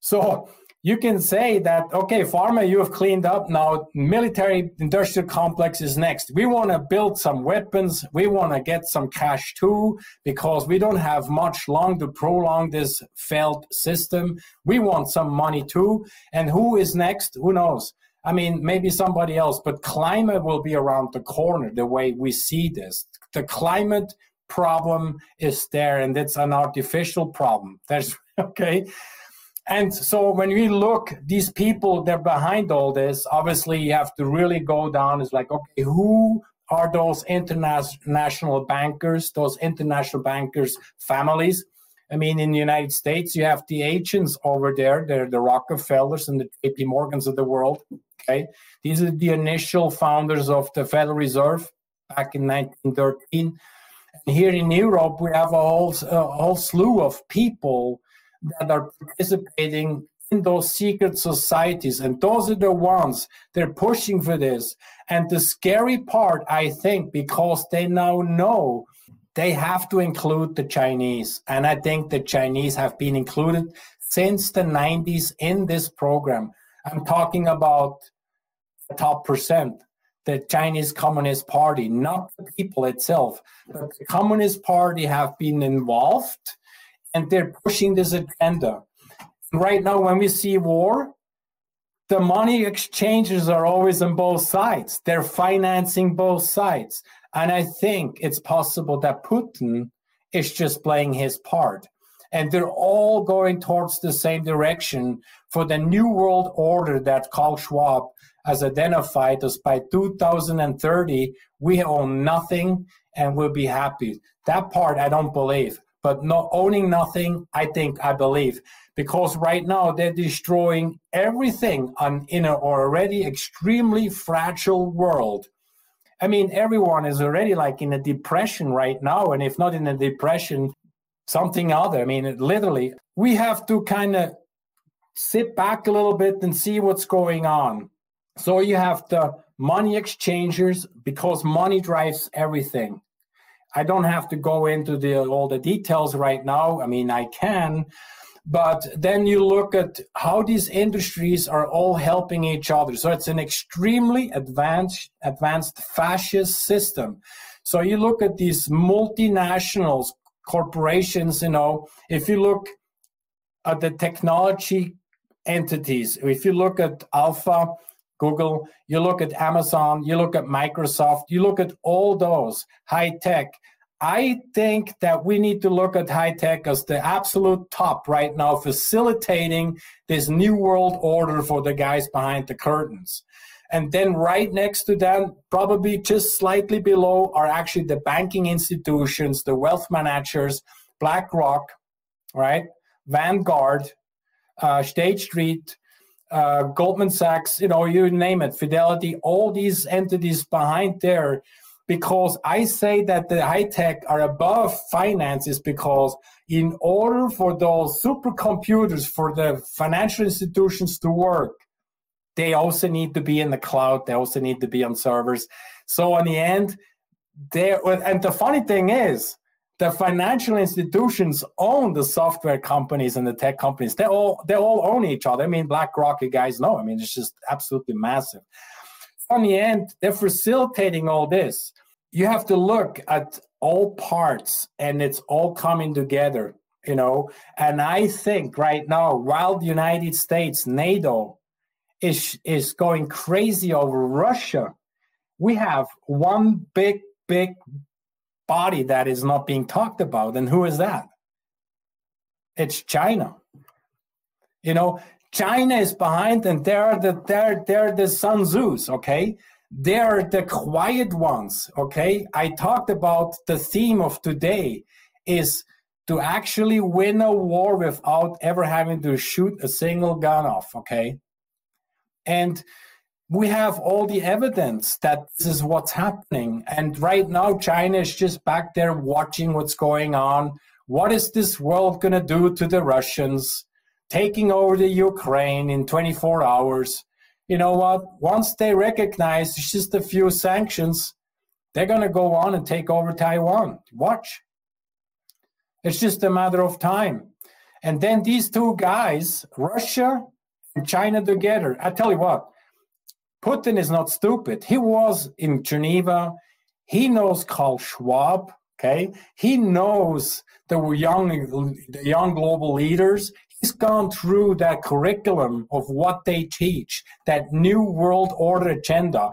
So you can say that, okay, pharma, you have cleaned up. Now, military industrial complex is next. We want to build some weapons. We want to get some cash too, because we don't have much long to prolong this failed system. We want some money too. And who is next? Who knows? I mean, maybe somebody else, but climate will be around the corner the way we see this. The climate problem is there and it's an artificial problem. There's okay. And so when we look, these people they're behind all this, obviously you have to really go down. It's like, okay, who are those international bankers, those international bankers' families? I mean, in the United States, you have the agents over there. They're the Rockefellers and the JP Morgans of the world. Okay, these are the initial founders of the Federal Reserve back in 1913. And here in Europe, we have a whole, a whole slew of people that are participating in those secret societies, and those are the ones they're pushing for this. And the scary part, I think, because they now know they have to include the Chinese, and I think the Chinese have been included since the 90s in this program. I'm talking about the top percent, the Chinese Communist Party, not the people itself, but the Communist Party have been involved and they're pushing this agenda. Right now, when we see war, the money exchanges are always on both sides. They're financing both sides. And I think it's possible that Putin is just playing his part and they're all going towards the same direction for the new world order that Karl Schwab has identified as by 2030 we own nothing and we'll be happy. That part I don't believe, but not owning nothing, I think I believe, because right now they're destroying everything on in an already extremely fragile world. I mean, everyone is already like in a depression right now, and if not in a depression, something other. I mean, literally, we have to kind of sit back a little bit and see what's going on. So you have the money exchangers because money drives everything. I don't have to go into the, all the details right now. I mean, I can, but then you look at how these industries are all helping each other. So it's an extremely advanced, advanced fascist system. So you look at these multinationals corporations, you know, if you look at the technology entities, if you look at Alpha, Google, you look at Amazon, you look at Microsoft, you look at all those high tech. I think that we need to look at high tech as the absolute top right now, facilitating this new world order for the guys behind the curtains. And then right next to them, probably just slightly below, are actually the banking institutions, the wealth managers, BlackRock, right? Vanguard, uh, State Street, uh, Goldman Sachs, you know, you name it, Fidelity, all these entities behind there. Because I say that the high tech are above finances because in order for those supercomputers for the financial institutions to work, they also need to be in the cloud. They also need to be on servers. So in the end, there and the funny thing is, the financial institutions own the software companies and the tech companies. They all they all own each other. I mean, BlackRock, you guys know. I mean, it's just absolutely massive. In the end, they're facilitating all this. You have to look at all parts, and it's all coming together. You know, and I think right now, while the United States, NATO, is is going crazy over Russia, we have one big big body that is not being talked about. And who is that? It's China. You know, China is behind, and they're the they're they're the Sun Tzu's, okay? They're the quiet ones, okay? I talked about the theme of today is to actually win a war without ever having to shoot a single gun off, okay? And we have all the evidence that this is what's happening. And right now, China is just back there watching what's going on. What is this world going to do to the Russians? Taking over the Ukraine in 24 hours. You know what? Once they recognize it's just a few sanctions, they're going to go on and take over Taiwan. Watch. It's just a matter of time. And then these two guys, Russia and China together, I tell you what, Putin is not stupid. He was in Geneva. He knows Karl Schwab. Okay, he knows the young, the young global leaders. He's gone through that curriculum of what they teach, that new world order agenda.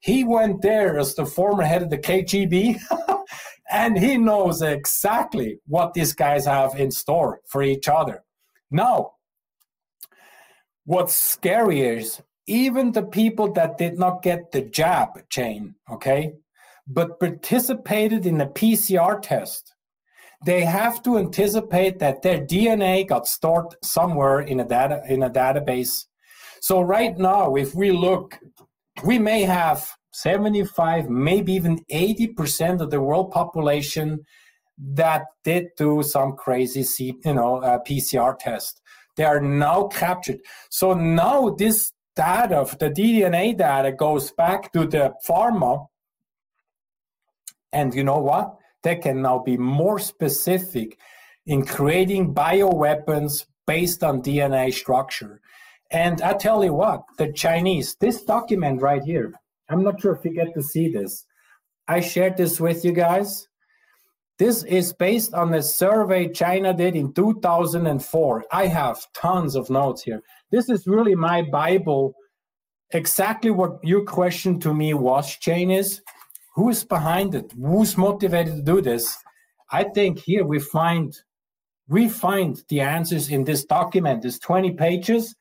He went there as the former head of the KGB, and he knows exactly what these guys have in store for each other. Now, what's scary is even the people that did not get the jab chain, okay, but participated in a PCR test, they have to anticipate that their DNA got stored somewhere in a data in a database. So right now, if we look, we may have 75, maybe even 80% of the world population that did do some crazy, you know, uh, PCR test. They are now captured. So now this data, of the DNA data goes back to the pharma. And you know what? They can now be more specific in creating bioweapons based on DNA structure. And I tell you what, the Chinese, this document right here, I'm not sure if you get to see this. I shared this with you guys. This is based on a survey China did in 2004. I have tons of notes here. This is really my Bible. Exactly what your question to me was, Jane, is who is behind it? Who's motivated to do this? I think here we find we find the answers in this document. It's 20 pages,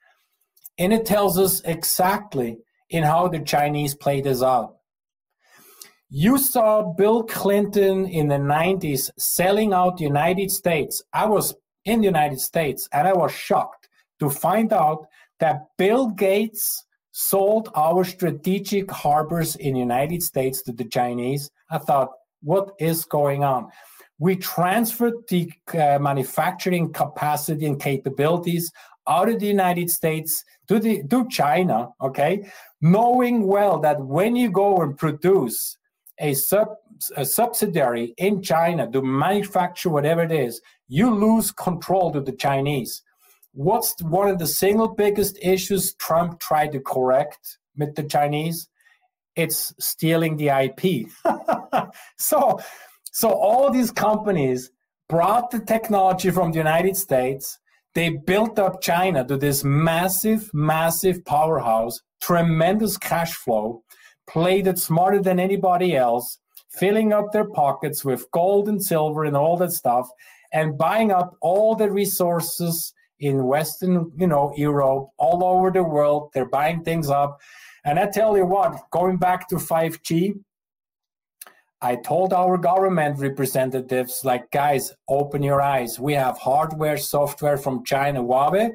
and it tells us exactly in how the Chinese play this out. You saw Bill Clinton in the 90s selling out the United States. I was in the United States and I was shocked to find out that Bill Gates sold our strategic harbors in the United States to the Chinese. I thought, what is going on? We transferred the uh, manufacturing capacity and capabilities out of the United States to the to China, okay? Knowing well that when you go and produce a, sub, a subsidiary in China to manufacture whatever it is, you lose control to the Chinese. What's one of the single biggest issues Trump tried to correct with the Chinese? It's stealing the IP. so, so all these companies brought the technology from the United States. They built up China to this massive, massive powerhouse, tremendous cash flow played it smarter than anybody else, filling up their pockets with gold and silver and all that stuff, and buying up all the resources in Western, you know, Europe, all over the world. They're buying things up. And I tell you what, going back to 5G, I told our government representatives, like, guys, open your eyes. We have hardware, software from China, Huawei.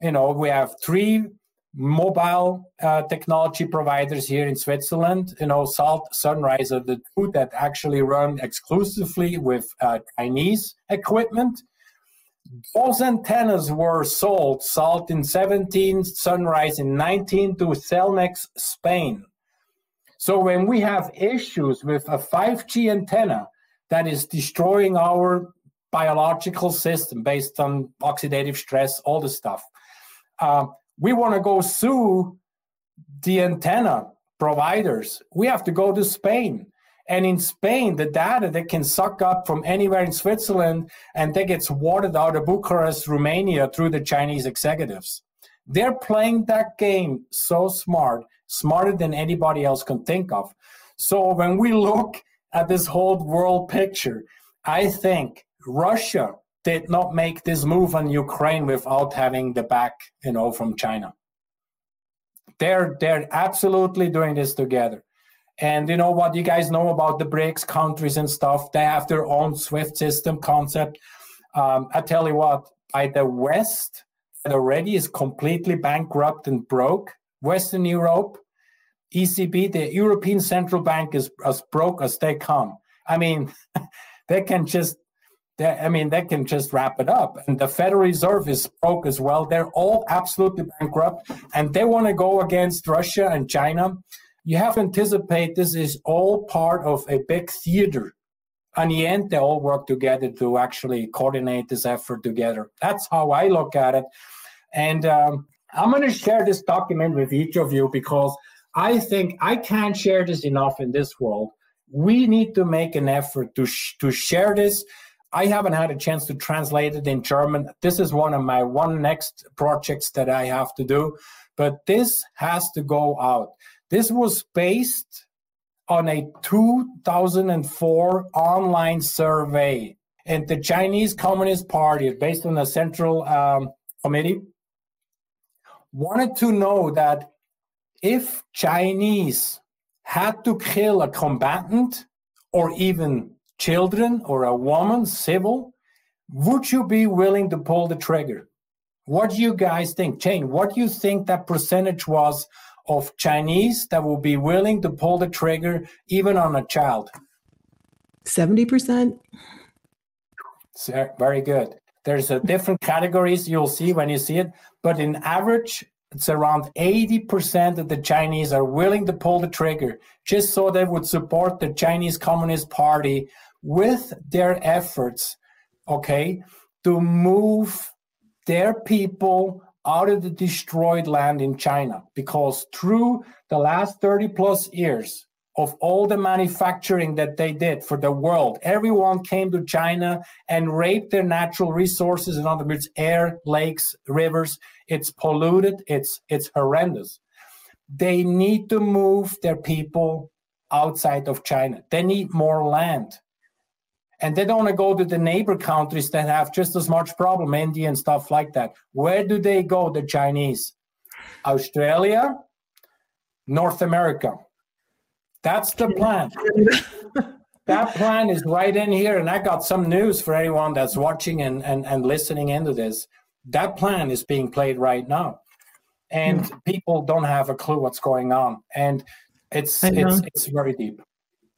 You know, we have three mobile uh, technology providers here in Switzerland. You know, Salt Sunrise are the two that actually run exclusively with uh, Chinese equipment. Those antennas were sold, Salt in 17, Sunrise in 19 to Cellnex Spain. So when we have issues with a 5G antenna that is destroying our biological system based on oxidative stress, all the stuff, uh, we want to go sue the antenna providers. We have to go to Spain. And in Spain, the data they can suck up from anywhere in Switzerland and that gets watered out of Bucharest, Romania through the Chinese executives. They're playing that game so smart, smarter than anybody else can think of. So when we look at this whole world picture, I think Russia did not make this move on Ukraine without having the back, you know, from China. They're they're absolutely doing this together. And you know what you guys know about the BRICS countries and stuff? They have their own SWIFT system concept. Um, I tell you what, by the West, that already is completely bankrupt and broke. Western Europe, ECB, the European Central Bank is as broke as they come. I mean, they can just I mean, they can just wrap it up. And the Federal Reserve is broke as well. They're all absolutely bankrupt, and they want to go against Russia and China. You have to anticipate this is all part of a big theater. In the end, they all work together to actually coordinate this effort together. That's how I look at it. And um, I'm going to share this document with each of you because I think I can't share this enough in this world. We need to make an effort to, sh- to share this I haven't had a chance to translate it in German. This is one of my one next projects that I have to do, but this has to go out. This was based on a 2004 online survey, and the Chinese Communist Party, based on a central um, committee, wanted to know that if Chinese had to kill a combatant or even children or a woman, civil, would you be willing to pull the trigger? What do you guys think? Jane, what do you think that percentage was of Chinese that will be willing to pull the trigger even on a child? 70%. Very good. There's a different categories you'll see when you see it, but in average, it's around 80% of the Chinese are willing to pull the trigger just so they would support the Chinese Communist Party with their efforts, okay, to move their people out of the destroyed land in China. Because through the last 30 plus years of all the manufacturing that they did for the world, everyone came to China and raped their natural resources. In other words, air, lakes, rivers. It's polluted, it's, it's horrendous. They need to move their people outside of China. They need more land and they don't want to go to the neighbor countries that have just as much problem, India and stuff like that. Where do they go, the Chinese? Australia, North America. That's the plan. that plan is right in here. And I got some news for anyone that's watching and, and, and listening into this. That plan is being played right now. And mm. people don't have a clue what's going on. And it's it's it's very deep.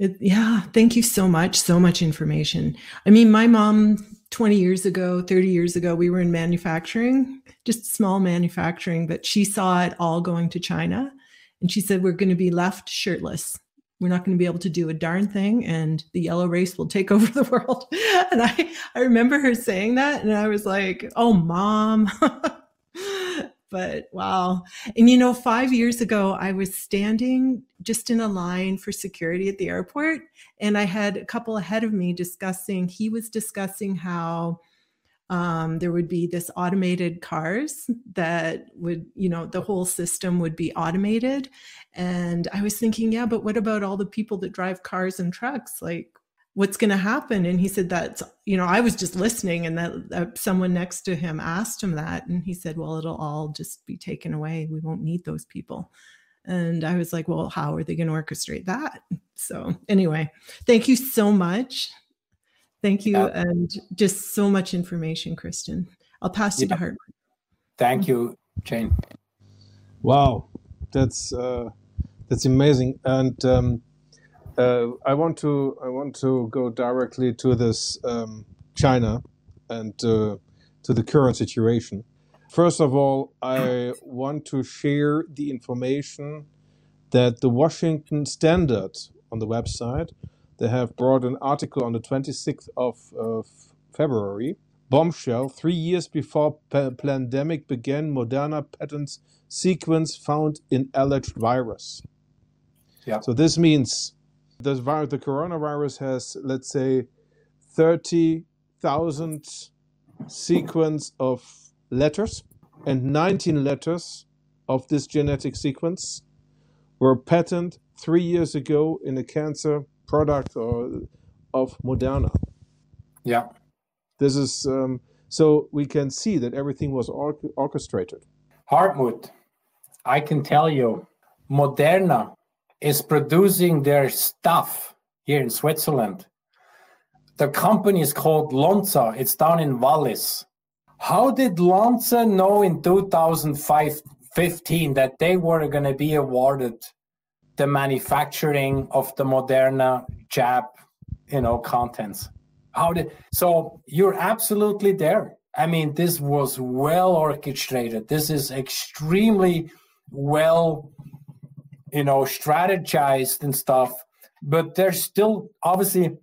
It, yeah, thank you so much. So much information. I mean, my mom 20 years ago, 30 years ago, we were in manufacturing, just small manufacturing, but she saw it all going to China. And she said, We're going to be left shirtless. We're not going to be able to do a darn thing, and the yellow race will take over the world. And I, I remember her saying that, and I was like, Oh, mom. but wow. And you know, five years ago, I was standing just in a line for security at the airport, and I had a couple ahead of me discussing, he was discussing how. Um, there would be this automated cars that would, you know, the whole system would be automated. And I was thinking, yeah, but what about all the people that drive cars and trucks? Like, what's going to happen? And he said that's you know i was just listening and that uh, someone next to him asked him that and he said well it'll all just be taken away. We won't need those people. And i was like well how are they going to orchestrate that? So anyway thank you so much. Thank you yeah. and just so much information kristen. I'll pass you yeah. to her. Thank you jane. Wow, that's uh, that's amazing. And um, uh, I want to I want to go directly to this um, China and uh, to the current situation. First of all, I want to share the information that the Washington Standard on the website they have brought an article on the 26th of, of February. Bombshell: Three years before pa- pandemic began, Moderna patents sequence found in alleged virus. Yeah. So this means the virus, the coronavirus has, let's say, 30,000 sequence of letters, and 19 letters of this genetic sequence were patented three years ago in a cancer product or, of Moderna. Yeah. This is um, so we can see that everything was orchestrated. Hartmut, I can tell you, Moderna is producing their stuff here in Switzerland. The company is called Lonza. It's down in Wallis. How did Lonza know in 2015 that they were going to be awarded the manufacturing of the Moderna jab, you know, contents? How did so? You're absolutely there. I mean, this was well orchestrated. This is extremely well, you know, strategized and stuff. But there's still obviously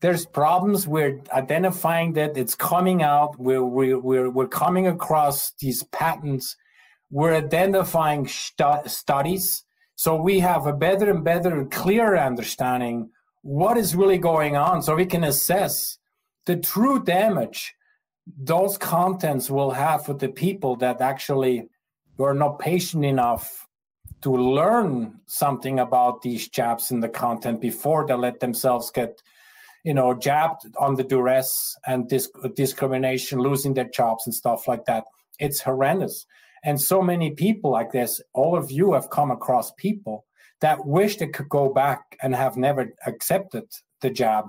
there's problems. We're identifying that it's coming out. We're we're we're, coming across these patents. We're identifying stu- studies, so we have a better and better, clearer understanding what is really going on, so we can assess the true damage those contents will have for the people that actually were not patient enough to learn something about these jabs in the content before they let themselves get you know jabbed on the duress and disc- discrimination losing their jobs and stuff like that it's horrendous and so many people like this all of you have come across people that wish they could go back and have never accepted the jab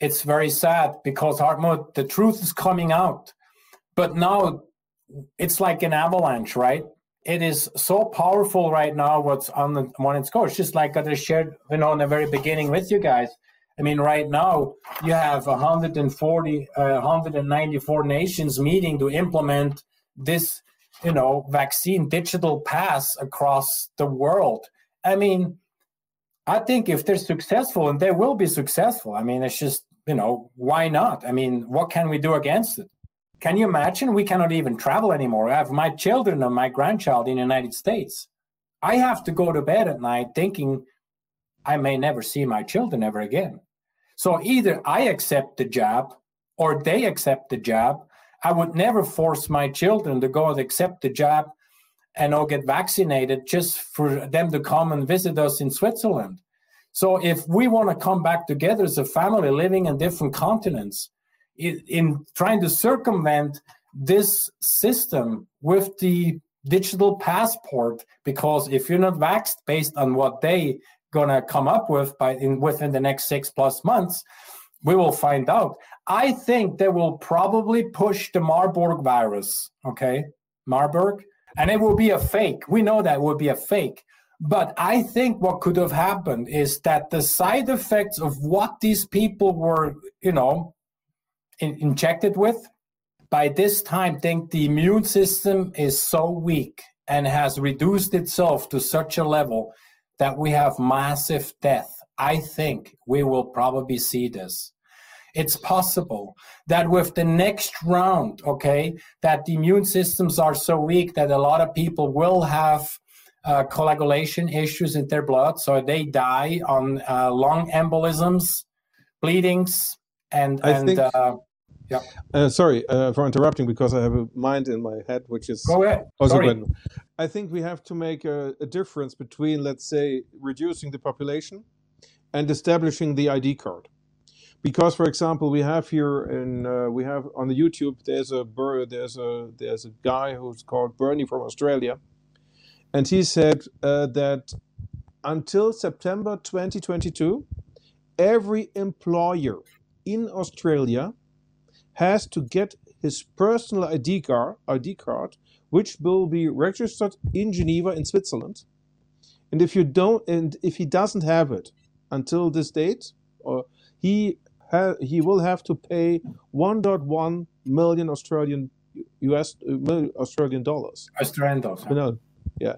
it's very sad because Hartmut, the truth is coming out. But now it's like an avalanche, right? It is so powerful right now what's on the one its. Just like I shared, you know, in the very beginning with you guys. I mean, right now you have 140, uh, 194 nations meeting to implement this, you know, vaccine digital pass across the world. I mean, I think if they're successful, and they will be successful, I mean, it's just, you know, why not? I mean, what can we do against it? Can you imagine? We cannot even travel anymore. I have my children and my grandchild in the United States. I have to go to bed at night thinking I may never see my children ever again. So either I accept the job or they accept the job. I would never force my children to go and accept the job and all get vaccinated just for them to come and visit us in Switzerland. So if we want to come back together as a family living in different continents, in, in trying to circumvent this system with the digital passport, because if you're not vaxxed based on what they gonna come up with by in within the next six plus months, we will find out. I think they will probably push the Marburg virus, okay, Marburg, and it will be a fake. We know that will be a fake. But I think what could have happened is that the side effects of what these people were, you know, in, injected with, by this time, think the immune system is so weak and has reduced itself to such a level that we have massive death. I think we will probably see this. It's possible that with the next round, okay, that the immune systems are so weak that a lot of people will have uh, coagulation issues in their blood, so they die on uh, lung embolisms, bleedings, and I and think- uh, yeah. Uh, sorry uh, for interrupting because I have a mind in my head which is Go ahead. also Sorry. good. I think we have to make a, a difference between, let's say, reducing the population and establishing the ID card. Because, for example, we have here in uh, we have on the YouTube there's a there's a there's a guy who's called Bernie from Australia, and he said uh, that until September 2022, every employer in Australia has to get his personal ID card, ID card, which will be registered in Geneva in Switzerland. And if you don't, and if he doesn't have it until this date, or he ha- he will have to pay 1.1 million Australian US Australian dollars. Australian dollars. You know, yeah,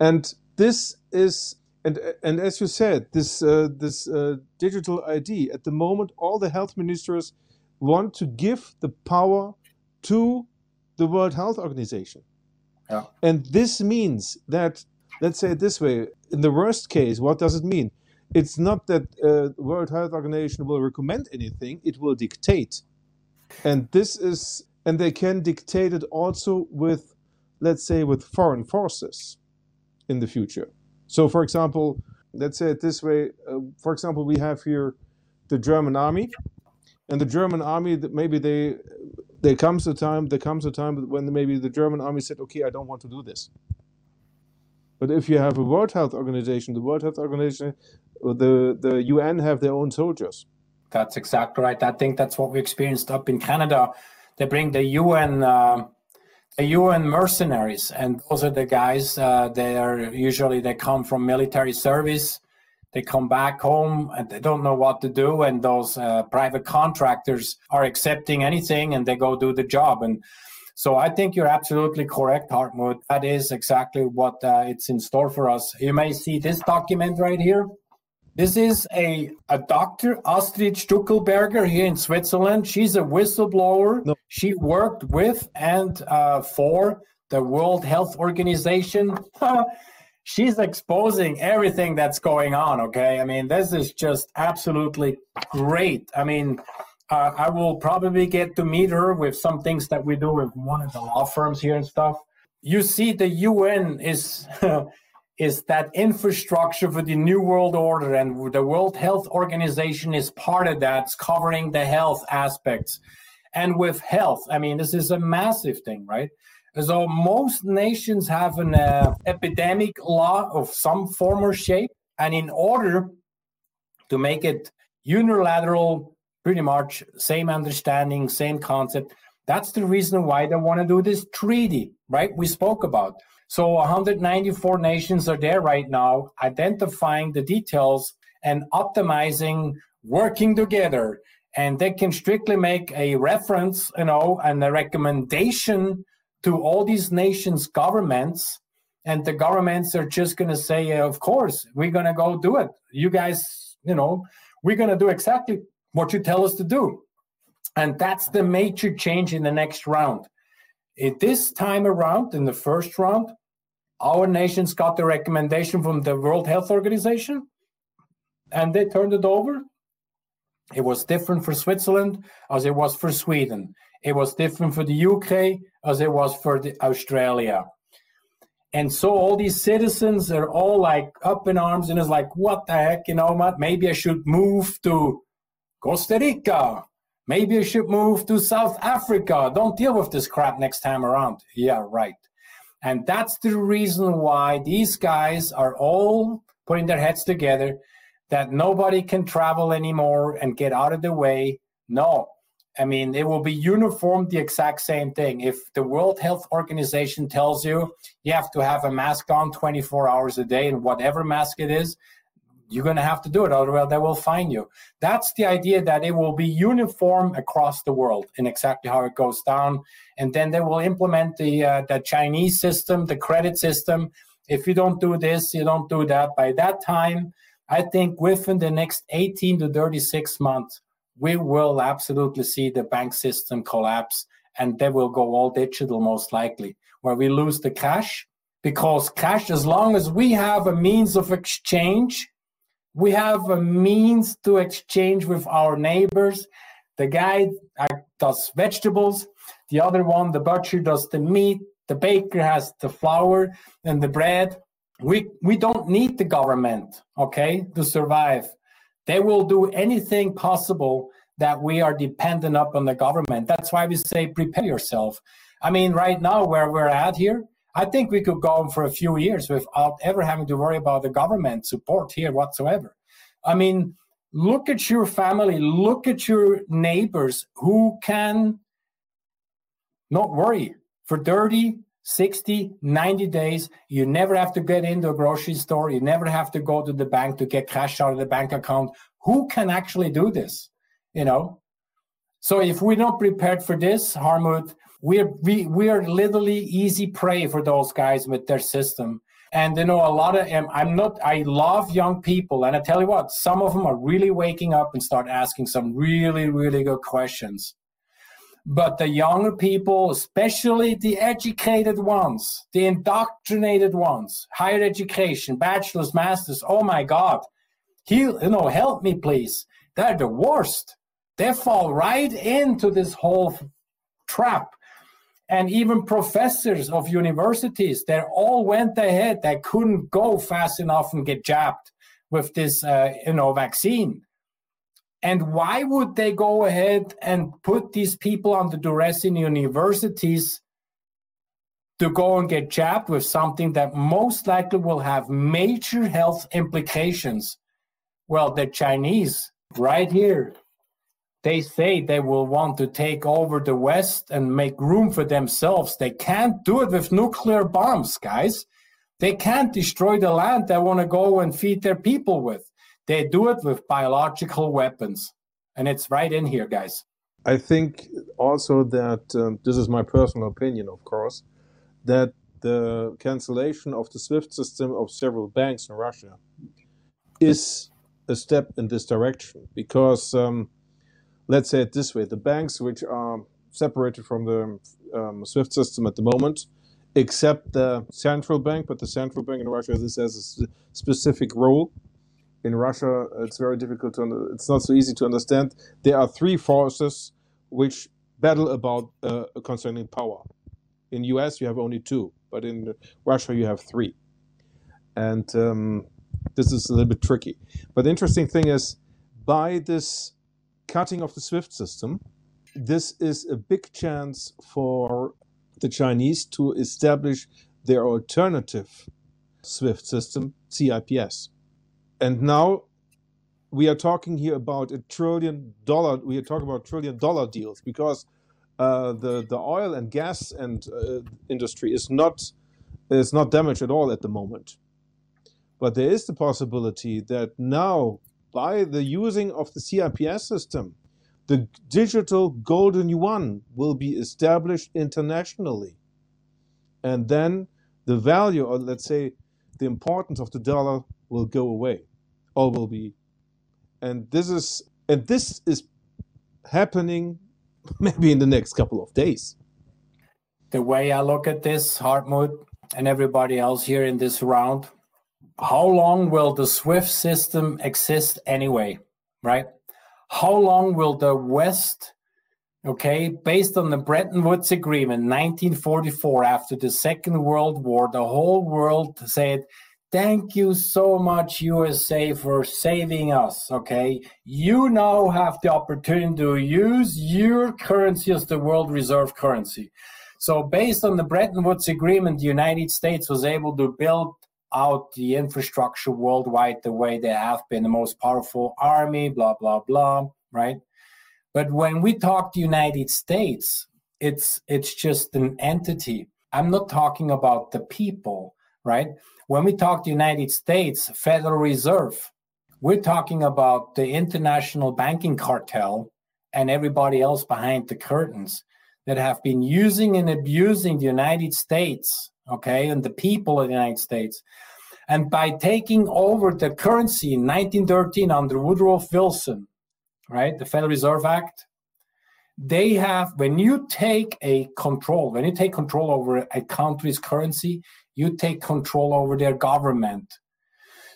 and this is and and as you said, this uh, this uh, digital ID at the moment, all the health ministers want to give the power to the World Health Organization. Yeah. And this means that, let's say it this way, in the worst case, what does it mean? It's not that uh, World Health Organization will recommend anything; it will dictate, and this is, and they can dictate it also with, let's say, with foreign forces in the future. So, for example, let's say it this way. Uh, for example, we have here the German army, and the German army maybe they there comes a time there comes a time when maybe the German army said, okay, I don't want to do this. But if you have a World Health Organization, the World Health Organization, the the UN have their own soldiers. That's exactly right. I think that's what we experienced up in Canada. They bring the UN. Uh, UN mercenaries, and those are the guys. Uh, they are usually they come from military service. They come back home and they don't know what to do, and those uh, private contractors are accepting anything, and they go do the job. And so I think you're absolutely correct, Hartmut. That is exactly what uh, it's in store for us. You may see this document right here. This is a, a doctor, Astrid Stuckelberger, here in Switzerland. She's a whistleblower. No. She worked with and uh, for the World Health Organization. She's exposing everything that's going on, okay? I mean, this is just absolutely great. I mean, uh, I will probably get to meet her with some things that we do with one of the law firms here and stuff. You see, the UN is. is that infrastructure for the new world order and the world health organization is part of that it's covering the health aspects. And with health i mean this is a massive thing right? So most nations have an uh, epidemic law of some form or shape and in order to make it unilateral pretty much same understanding same concept that's the reason why they want to do this treaty right? We spoke about so 194 nations are there right now, identifying the details and optimizing, working together. And they can strictly make a reference, you know, and a recommendation to all these nations' governments. And the governments are just going to say, yeah, of course, we're going to go do it. You guys, you know, we're going to do exactly what you tell us to do. And that's the major change in the next round. This time around, in the first round, our nations got the recommendation from the World Health Organization and they turned it over. It was different for Switzerland as it was for Sweden. It was different for the UK as it was for Australia. And so all these citizens are all like up in arms and it's like, what the heck, you know, maybe I should move to Costa Rica. Maybe I should move to South Africa. Don't deal with this crap next time around. Yeah, right. And that's the reason why these guys are all putting their heads together that nobody can travel anymore and get out of the way. No. I mean, it will be uniform, the exact same thing. If the World Health Organization tells you you have to have a mask on 24 hours a day and whatever mask it is, you're going to have to do it, otherwise they will fine you. That's the idea that it will be uniform across the world in exactly how it goes down, and then they will implement the uh, the Chinese system, the credit system. If you don't do this, you don't do that. By that time, I think within the next 18 to 36 months, we will absolutely see the bank system collapse, and they will go all digital most likely, where we lose the cash because cash, as long as we have a means of exchange we have a means to exchange with our neighbors. The guy does vegetables, the other one, the butcher, does the meat, the baker has the flour and the bread. We, we don't need the government, okay, to survive. They will do anything possible that we are dependent upon the government. That's why we say prepare yourself. I mean, right now, where we're at here, I think we could go on for a few years without ever having to worry about the government support here whatsoever. I mean, look at your family, look at your neighbors who can not worry for 30, 60, 90 days. You never have to get into a grocery store. You never have to go to the bank to get cash out of the bank account. Who can actually do this? You know? So if we're not prepared for this, Hartmut, we're we, we are literally easy prey for those guys with their system. And you know, a lot of them, I'm not, I love young people. And I tell you what, some of them are really waking up and start asking some really, really good questions. But the younger people, especially the educated ones, the indoctrinated ones, higher education, bachelor's, master's, oh my God, heal, you know, help me please. They're the worst. They fall right into this whole trap and even professors of universities they all went ahead. They couldn't go fast enough and get jabbed with this uh, you know vaccine. And why would they go ahead and put these people under duress in universities to go and get jabbed with something that most likely will have major health implications? Well the chinese right here they say they will want to take over the West and make room for themselves. They can't do it with nuclear bombs, guys. They can't destroy the land they want to go and feed their people with. They do it with biological weapons. And it's right in here, guys. I think also that um, this is my personal opinion, of course, that the cancellation of the SWIFT system of several banks in Russia is a step in this direction because. Um, let's say it this way the banks which are separated from the um, SWIFT system at the moment, except the central bank, but the central bank in Russia this has a specific role. In Russia, it's very difficult to. It's not so easy to understand. There are three forces which battle about uh, concerning power. In US, you have only two, but in Russia, you have three, and um, this is a little bit tricky. But the interesting thing is, by this cutting of the SWIFT system, this is a big chance for the Chinese to establish their alternative SWIFT system, CIPS. And now we are talking here about a trillion dollar, we are talking about trillion dollar deals because uh, the, the oil and gas and uh, industry is not, is not damaged at all at the moment. But there is the possibility that now by the using of the CIPS system, the digital golden yuan will be established internationally. And then the value, or let's say the importance of the dollar will go away, or will be. And this is and this is happening maybe in the next couple of days. The way I look at this, Hartmut, and everybody else here in this round, how long will the SWIFT system exist anyway, right? How long will the West, okay, based on the Bretton Woods Agreement, 1944, after the Second World War, the whole world said, Thank you so much, USA, for saving us. Okay. You now have the opportunity to use your currency as the world reserve currency. So, based on the Bretton Woods Agreement, the United States was able to build out the infrastructure worldwide the way they have been the most powerful army, blah, blah, blah, right? But when we talk the United States, it's it's just an entity. I'm not talking about the people, right? When we talk the United States Federal Reserve, we're talking about the international banking cartel and everybody else behind the curtains that have been using and abusing the United States okay, and the people of the United States. And by taking over the currency in 1913 under Woodrow Wilson, right, the Federal Reserve Act, they have, when you take a control, when you take control over a country's currency, you take control over their government.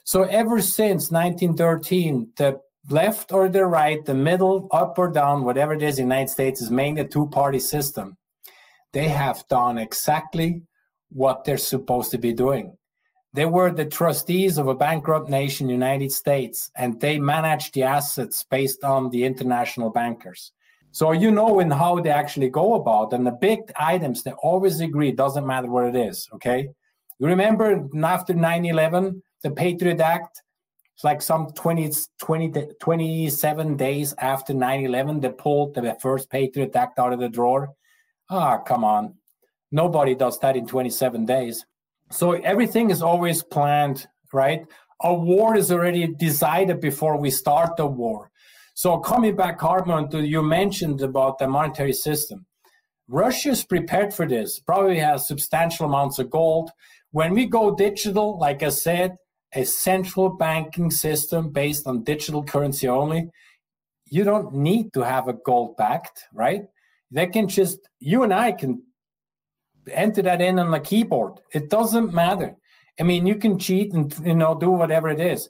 So ever since 1913, the left or the right, the middle, up or down, whatever it is, the United States is mainly a two-party system. They have done exactly what they're supposed to be doing. They were the trustees of a bankrupt nation, United States, and they managed the assets based on the international bankers. So you know in how they actually go about, and the big items they always agree, doesn't matter what it is. Okay, you remember after 9/11, the Patriot Act, It's like some 20, 20 27 days after 9 11, they pulled the first Patriot Act out of the drawer. Ah, come on. Nobody does that in 27 days. So everything is always planned, right? A war is already decided before we start the war. So coming back, Hartman, you mentioned about the monetary system. Russia is prepared for this, probably has substantial amounts of gold. When we go digital, like I said, a central banking system based on digital currency only, you don't need to have a gold backed, right? They can just, you and I can enter that in on the keyboard. It doesn't matter. I mean, you can cheat and, you know, do whatever it is.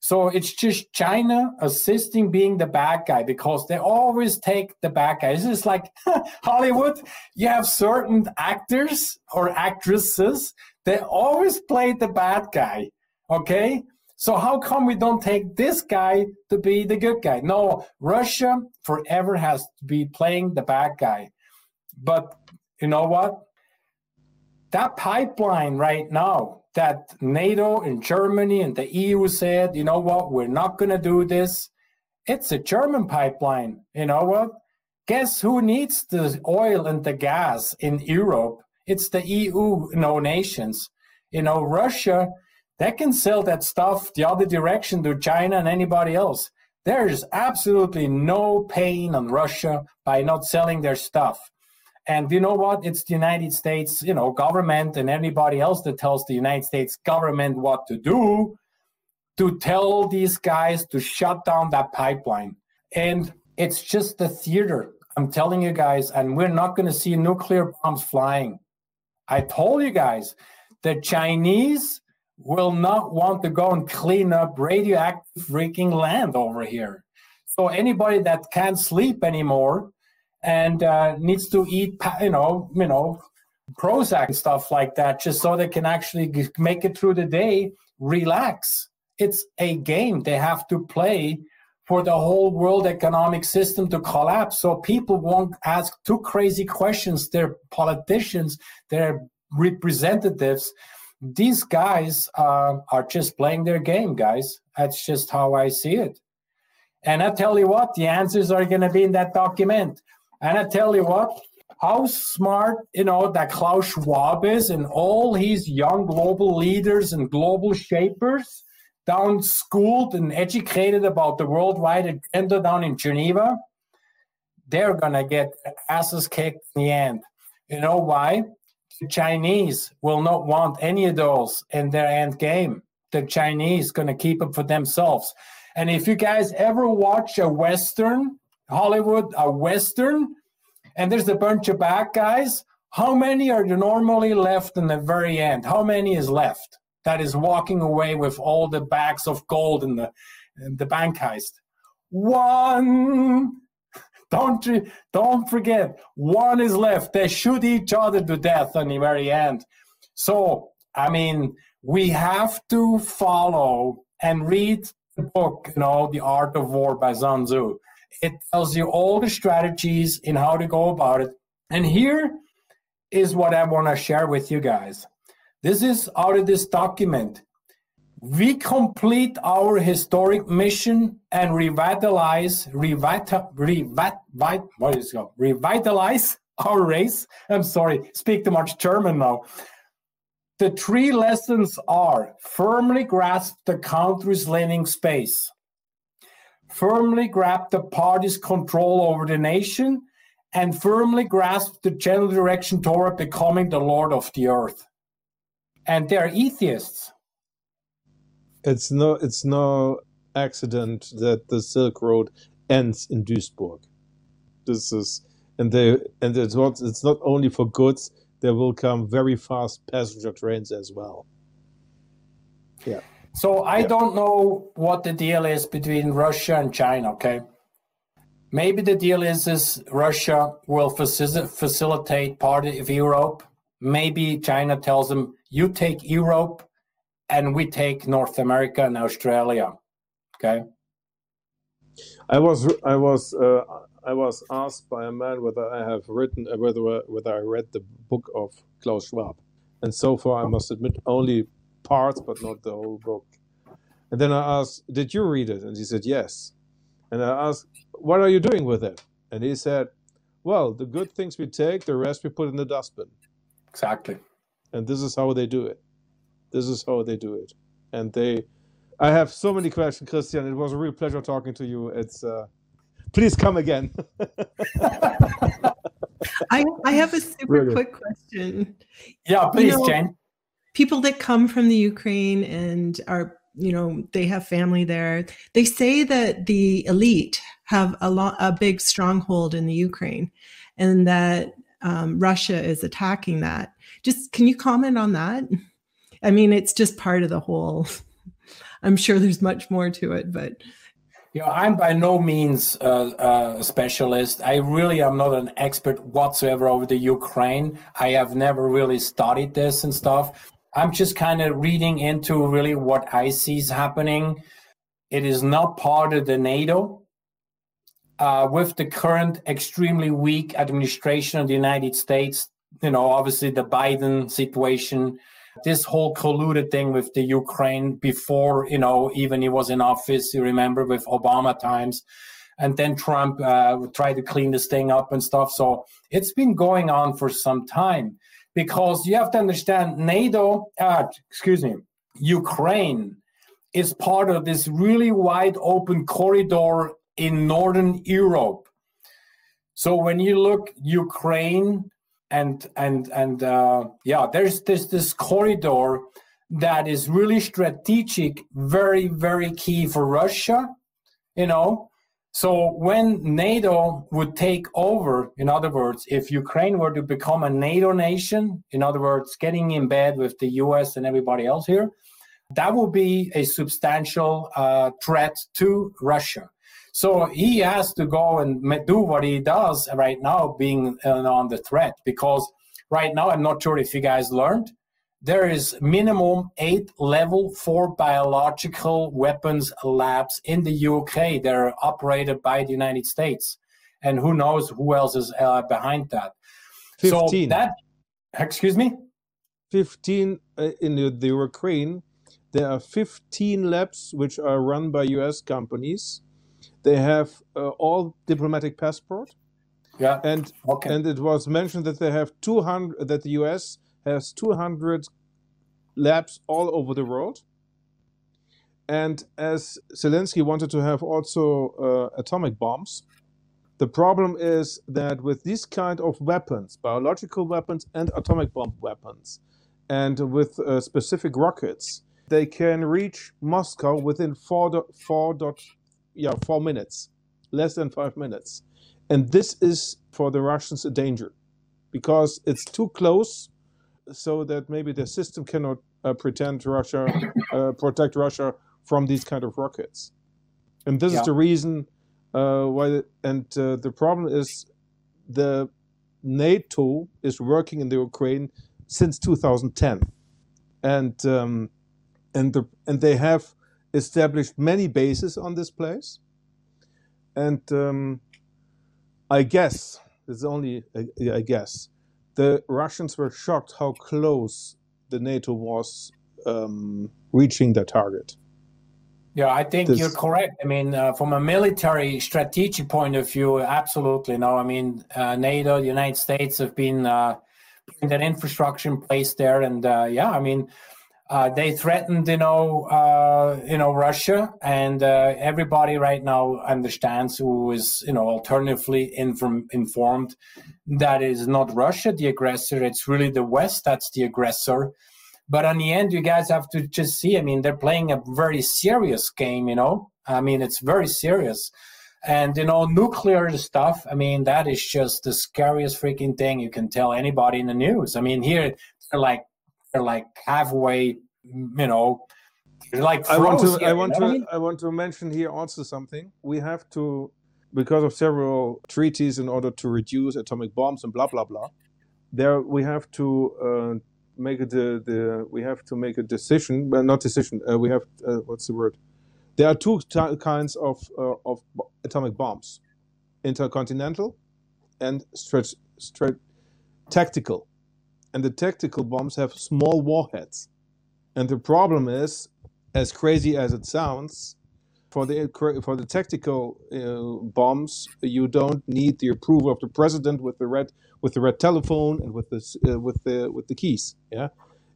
So it's just China assisting being the bad guy because they always take the bad guy. It's just like Hollywood. You have certain actors or actresses, they always play the bad guy. Okay? So how come we don't take this guy to be the good guy? No, Russia forever has to be playing the bad guy. But you know what? That pipeline right now that NATO and Germany and the EU said, you know what, we're not going to do this. It's a German pipeline. You know what? Guess who needs the oil and the gas in Europe? It's the EU, no nations. You know, Russia they can sell that stuff the other direction to China and anybody else. There's absolutely no pain on Russia by not selling their stuff. And you know what? It's the United States, you know, government and anybody else that tells the United States government what to do to tell these guys to shut down that pipeline. And it's just a theater. I'm telling you guys, and we're not going to see nuclear bombs flying. I told you guys, the Chinese will not want to go and clean up radioactive freaking land over here. So anybody that can't sleep anymore and uh, needs to eat, you know, you know, Prozac and stuff like that, just so they can actually make it through the day, relax. It's a game they have to play for the whole world economic system to collapse. So people won't ask too crazy questions. Their politicians, their representatives these guys uh, are just playing their game, guys. That's just how I see it. And I tell you what, the answers are going to be in that document. And I tell you what, how smart, you know, that Klaus Schwab is and all his young global leaders and global shapers down schooled and educated about the worldwide agenda down in Geneva, they're to get asses kicked in the end. You know why? The Chinese will not want any of those in their end game. The Chinese to keep it for themselves. And if you guys ever watch a Western, Hollywood, a Western, and there's a bunch of bad guys, how many are normally left in the very end? How many is left that is walking away with all the bags of gold in the, in the bank heist? One. Don't don't forget, one is left. They shoot each other to death in the very end. So I mean, we have to follow and read the book, you know, The Art of War by Sun Tzu. It tells you all the strategies in how to go about it. And here is what I want to share with you guys. This is out of this document we complete our historic mission and revitalize, revital, revit, what is it called? Revitalize our race. I'm sorry, speak too much German now. The three lessons are firmly grasp the country's living space, firmly grab the party's control over the nation, and firmly grasp the general direction toward becoming the Lord of the earth. And they're atheists it's no it's no accident that the Silk Road ends in Duisburg. This is and they and it's not it's not only for goods. There will come very fast passenger trains as well. Yeah. So I yeah. don't know what the deal is between Russia and China. Okay. Maybe the deal is is Russia will facilitate part of Europe. Maybe China tells them, "You take Europe, and we take North America and Australia. Okay. I was I was uh, I was asked by a man whether I have written uh, whether whether I read the book of Klaus Schwab, and so far I must admit only parts, but not the whole book. And then I asked, Did you read it? And he said, Yes. And I asked, What are you doing with it? And he said, Well, the good things we take, the rest we put in the dustbin. Exactly. And this is how they do it. This is how they do it. And they, I have so many questions, Christian. It was a real pleasure talking to you. It's, uh, please come again. I, I have a super Really? quick question. Yeah, please, know- Jane. People that come from the Ukraine and are, you know, they have family there. They say that the elite have a lot, a big stronghold in the Ukraine, and that um, Russia is attacking that. Just can you comment on that? I mean, it's just part of the whole. I'm sure there's much more to it, but Yeah, I'm by no means uh, uh, a specialist. I really am not an expert whatsoever over the Ukraine. I have never really studied this and stuff. I'm just kind of reading into really what I see is happening. It is not part of the NATO. Uh, with the current extremely weak administration of the United States, you know, obviously the Biden situation, this whole colluded thing with the Ukraine before, you know, even he was in office, you remember, with Obama times. And then Trump uh, tried to clean this thing up and stuff. So it's been going on for some time because you have to understand NATO, uh, excuse me, Ukraine is part of this really wide open corridor in Northern Europe. So when you look Ukraine and and and uh, yeah, there's this this corridor that is really strategic, very very key for Russia. You know, so when NATO would take over, in other words, if Ukraine were to become a NATO nation, in other words, getting in bed with the US and everybody else here, that would be a substantial uh, threat to Russia. So he has to go and do what he does right now, being uh, on the threat. Because right now, I'm not sure if you guys learned, there is minimum eight level four biological weapons labs in the UK that are operated by the United States, and who knows who else is uh, behind that. So 15. that, excuse me. 15 uh, in the, the Ukraine. There are 15 labs which are run by US companies. They have uh, all diplomatic passport, Yeah. and Okay. and it was mentioned that they have 200 that the US has 200 labs all over the world. And as Zelensky wanted to have also uh, atomic bombs, the problem is that with these kind of weapons, biological weapons and atomic bomb weapons, and with uh, specific rockets, they can reach Moscow within four dot, four dot, yeah four minutes, less than five minutes, and this is for the Russians a danger, because it's too close, so that maybe the system cannot uh, pretend Russia uh, protect Russia from these kind of rockets, and this Yeah. is the reason uh, why. And uh, the problem is the NATO is working in the Ukraine since 2010, and um, and the and they have established many bases on this place, and um, I guess it's only a, I guess the Russians were shocked how close the NATO was um, reaching their target. Yeah, I think This- you're correct. I mean, uh, from a military strategic point of view, absolutely no. I mean, uh, NATO, the United States have been uh, putting that infrastructure in place there, and uh, yeah, I mean, uh, they threatened, you know, uh, you know, Russia, and uh, everybody right now understands who is, you know, alternatively inform- informed that is not Russia the aggressor; it's really the West that's the aggressor. But in the end, you guys have to just see. I mean, they're playing a very serious game. You know, I mean, it's very serious. And you know, nuclear stuff. I mean, that is just the scariest freaking thing you can tell anybody in the news. I mean, here they're like they're like halfway. You know, like I want to here, I want you know what to I mean? I want to mention here also something. We have to because of several treaties in order to reduce atomic bombs and blah blah blah. There we have to uh, make a the, the we have to make a decision. Well, not decision. Uh, we have uh, what's the word? There are two ty- kinds of uh, of atomic bombs: intercontinental and strat- strat- tactical. And the tactical bombs have small warheads. And the problem is as crazy as it sounds, for the for the tactical uh, bombs, you don't need the approval of the president with the red with the red telephone and with the uh, with the with the keys. Yeah,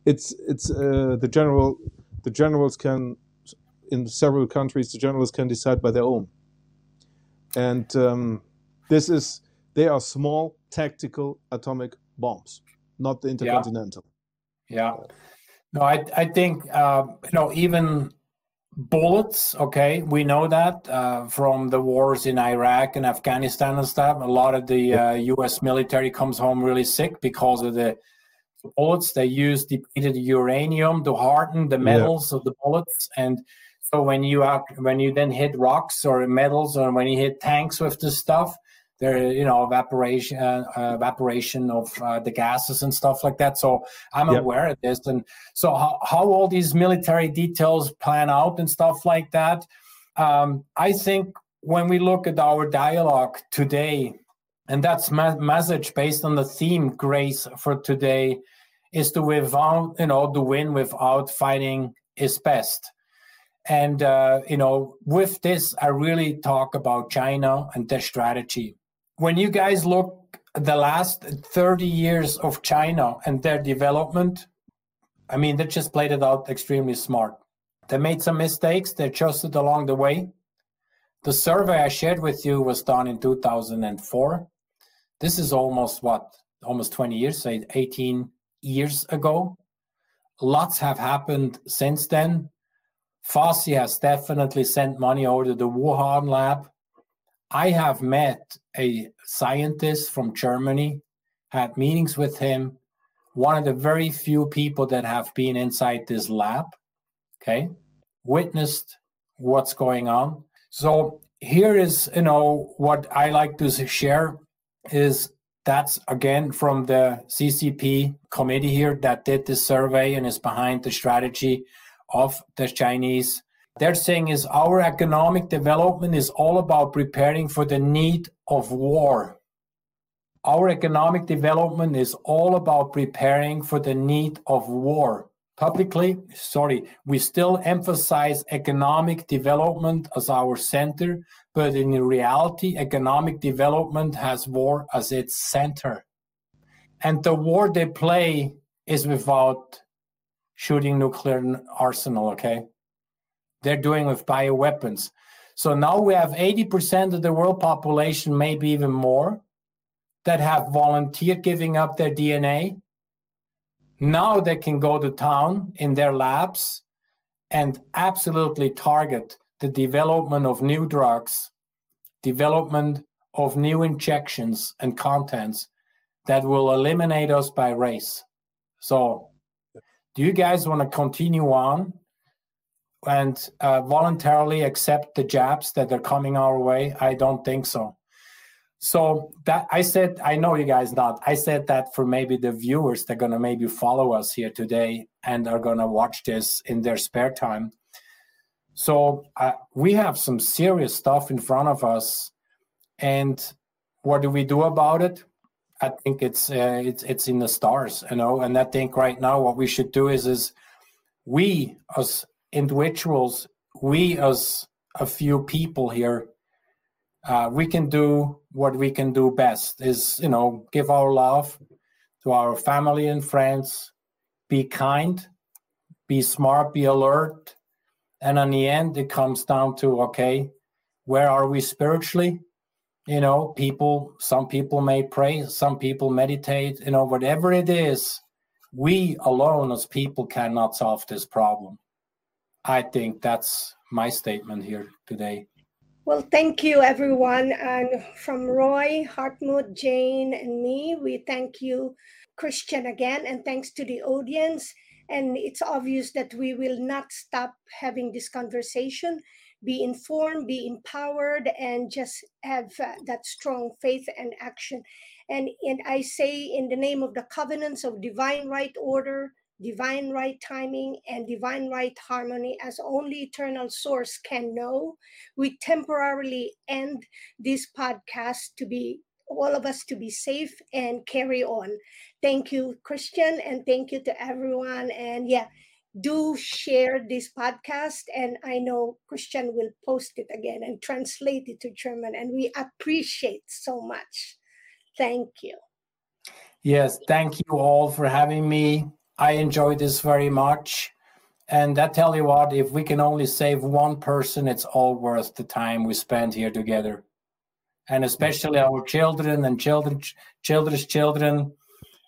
it's it's uh, the general the generals can in several countries the generals can decide by their own, and um, this is they are small tactical atomic bombs, not the intercontinental. Yeah. yeah. No, I I think uh, you know even bullets okay we know that uh, from the wars in iraq and afghanistan and stuff a lot of the uh, us military comes home really sick because of the bullets they use depleted uranium to harden the metals yeah. of the bullets and so when you are when you then hit rocks or metals or when you hit tanks with this stuff there you know evaporation uh, evaporation of uh, the gases and stuff like that. So i'm yep. aware of this. And so how, how all these military details plan out and stuff like that um, i think when we look at our dialogue today and that's ma- message based on the theme grace for today is to without you know to win without fighting is best. And uh, you know with this i really talk about china and their strategy when you guys look the last 30 years of China and their development, I mean, they just played it out extremely smart. They made some mistakes, they adjusted along the way. The survey I shared with you was done in 2004. This is almost what? Almost 20 years, say 18 years ago. Lots have happened since then. Fauci has definitely sent money over to the Wuhan lab. I have met a scientist from Germany, had meetings with him, one of the very few people that have been inside this lab, okay, witnessed what's going on. So here is, you know, what I like to share is that's again from the CCP committee here that did this survey and is behind the strategy of the Chinese they're saying is our economic development is all about preparing for the need of war. Our economic development is all about preparing for the need of war. Publicly, sorry, we still emphasize economic development as our center, but in reality, economic development has war as its center. And the war they play is without shooting nuclear arsenal, okay? They're doing with bioweapons. So now we have 80% of the world population, maybe even more, that have volunteered giving up their DNA. Now they can go to town in their labs and absolutely target the development of new drugs, development of new injections and contents that will eliminate us by race. So, do you guys want to continue on and uh, voluntarily accept the jabs that are coming our way? I don't think so. So that I said, I know you guys not. I said that for maybe the viewers that are gonna maybe follow us here today and are gonna watch this in their spare time. So uh, we have some serious stuff in front of us, and what do we do about it? I think it's uh, it's it's in the stars, you know. And I think right now what we should do is is we as individuals, we as a few people here, uh, we can do what we can do best is, you know, give our love to our family and friends, be kind, be smart, be alert. And in the end, it comes down to, okay, where are we spiritually? You know, people, some people may pray, some people meditate, you know, whatever it is, we alone as people cannot solve this problem. I think that's my statement here today. Well, thank you, everyone. And from Roy, Hartmut, Jane, and me, we thank you, Christian, again. And thanks to the audience. And it's obvious that we will not stop having this conversation. Be informed, be empowered, and just have uh, that strong faith and action. And, and I say, in the name of the covenants of divine right order, divine right timing and divine right harmony as only eternal source can know. We temporarily end this podcast to be all of us to be safe and carry on. Thank you christian and thank you to everyone. And yeah do share this podcast and i know christian will post it again and translate it to german and we appreciate so much. Thank you. Yes thank you all for having me i enjoy this very much. And i tell you what if we can only save one person it's all worth the time we spend here together. And especially our children and children children's children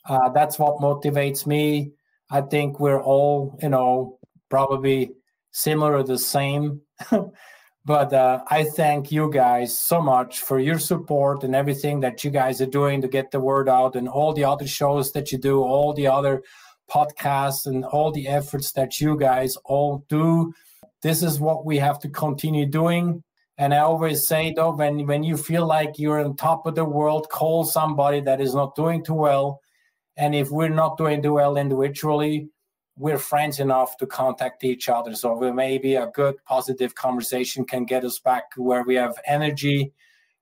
uh, that's what motivates me. I think we're all, you know, probably similar or the same. but uh, I thank you guys so much for your support and everything that you guys are doing to get the word out and all the other shows that you do, all the other podcasts and all the efforts that you guys all do. This is what we have to continue doing. And I always say though, when when you feel like you're on top of the world, call somebody that is not doing too well and if we're not doing too well individually, we're friends enough to contact each other. So maybe a good positive conversation can get us back where we have energy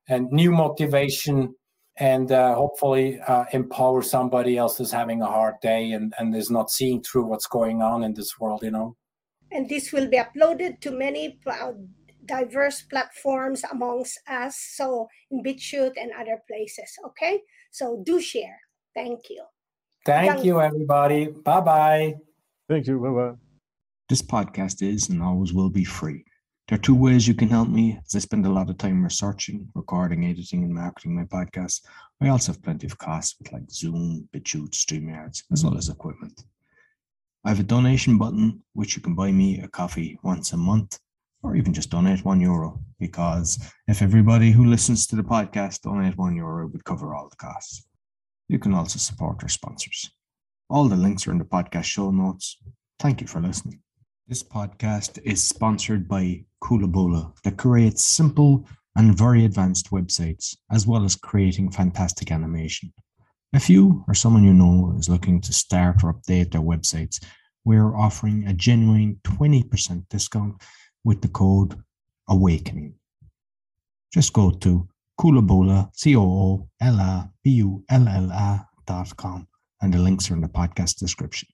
and new motivation and uh, hopefully uh, empower somebody else who's having a hard day and, and is not seeing through what's going on in this world, you know. And this will be uploaded to many diverse platforms amongst us. So in BitChute and other places. Okay. So do share. Thank you. Thank you, everybody. Bye bye. Thank you. Bye bye. This podcast is and always will be free. There are two ways you can help me, as I spend a lot of time researching, recording, editing, and marketing my podcast. I also have plenty of costs with like Zoom, BitChute, StreamYards, as well as equipment. I have a donation button, which you can buy me a coffee once a month, or even just donate one euro, because if everybody who listens to the podcast donate one euro, it would cover all the costs. You can also support our sponsors. All the links are in the podcast show notes. Thank you for listening. This podcast is sponsored by Coolabulla that creates simple and very advanced websites, as well as creating fantastic animation. If you or someone you know is looking to start or update their websites, we're offering a genuine 20% discount with the code AWAKENING. Just go to Coolabulla, C O O L A B U L L A dot com. And the links are in the podcast description.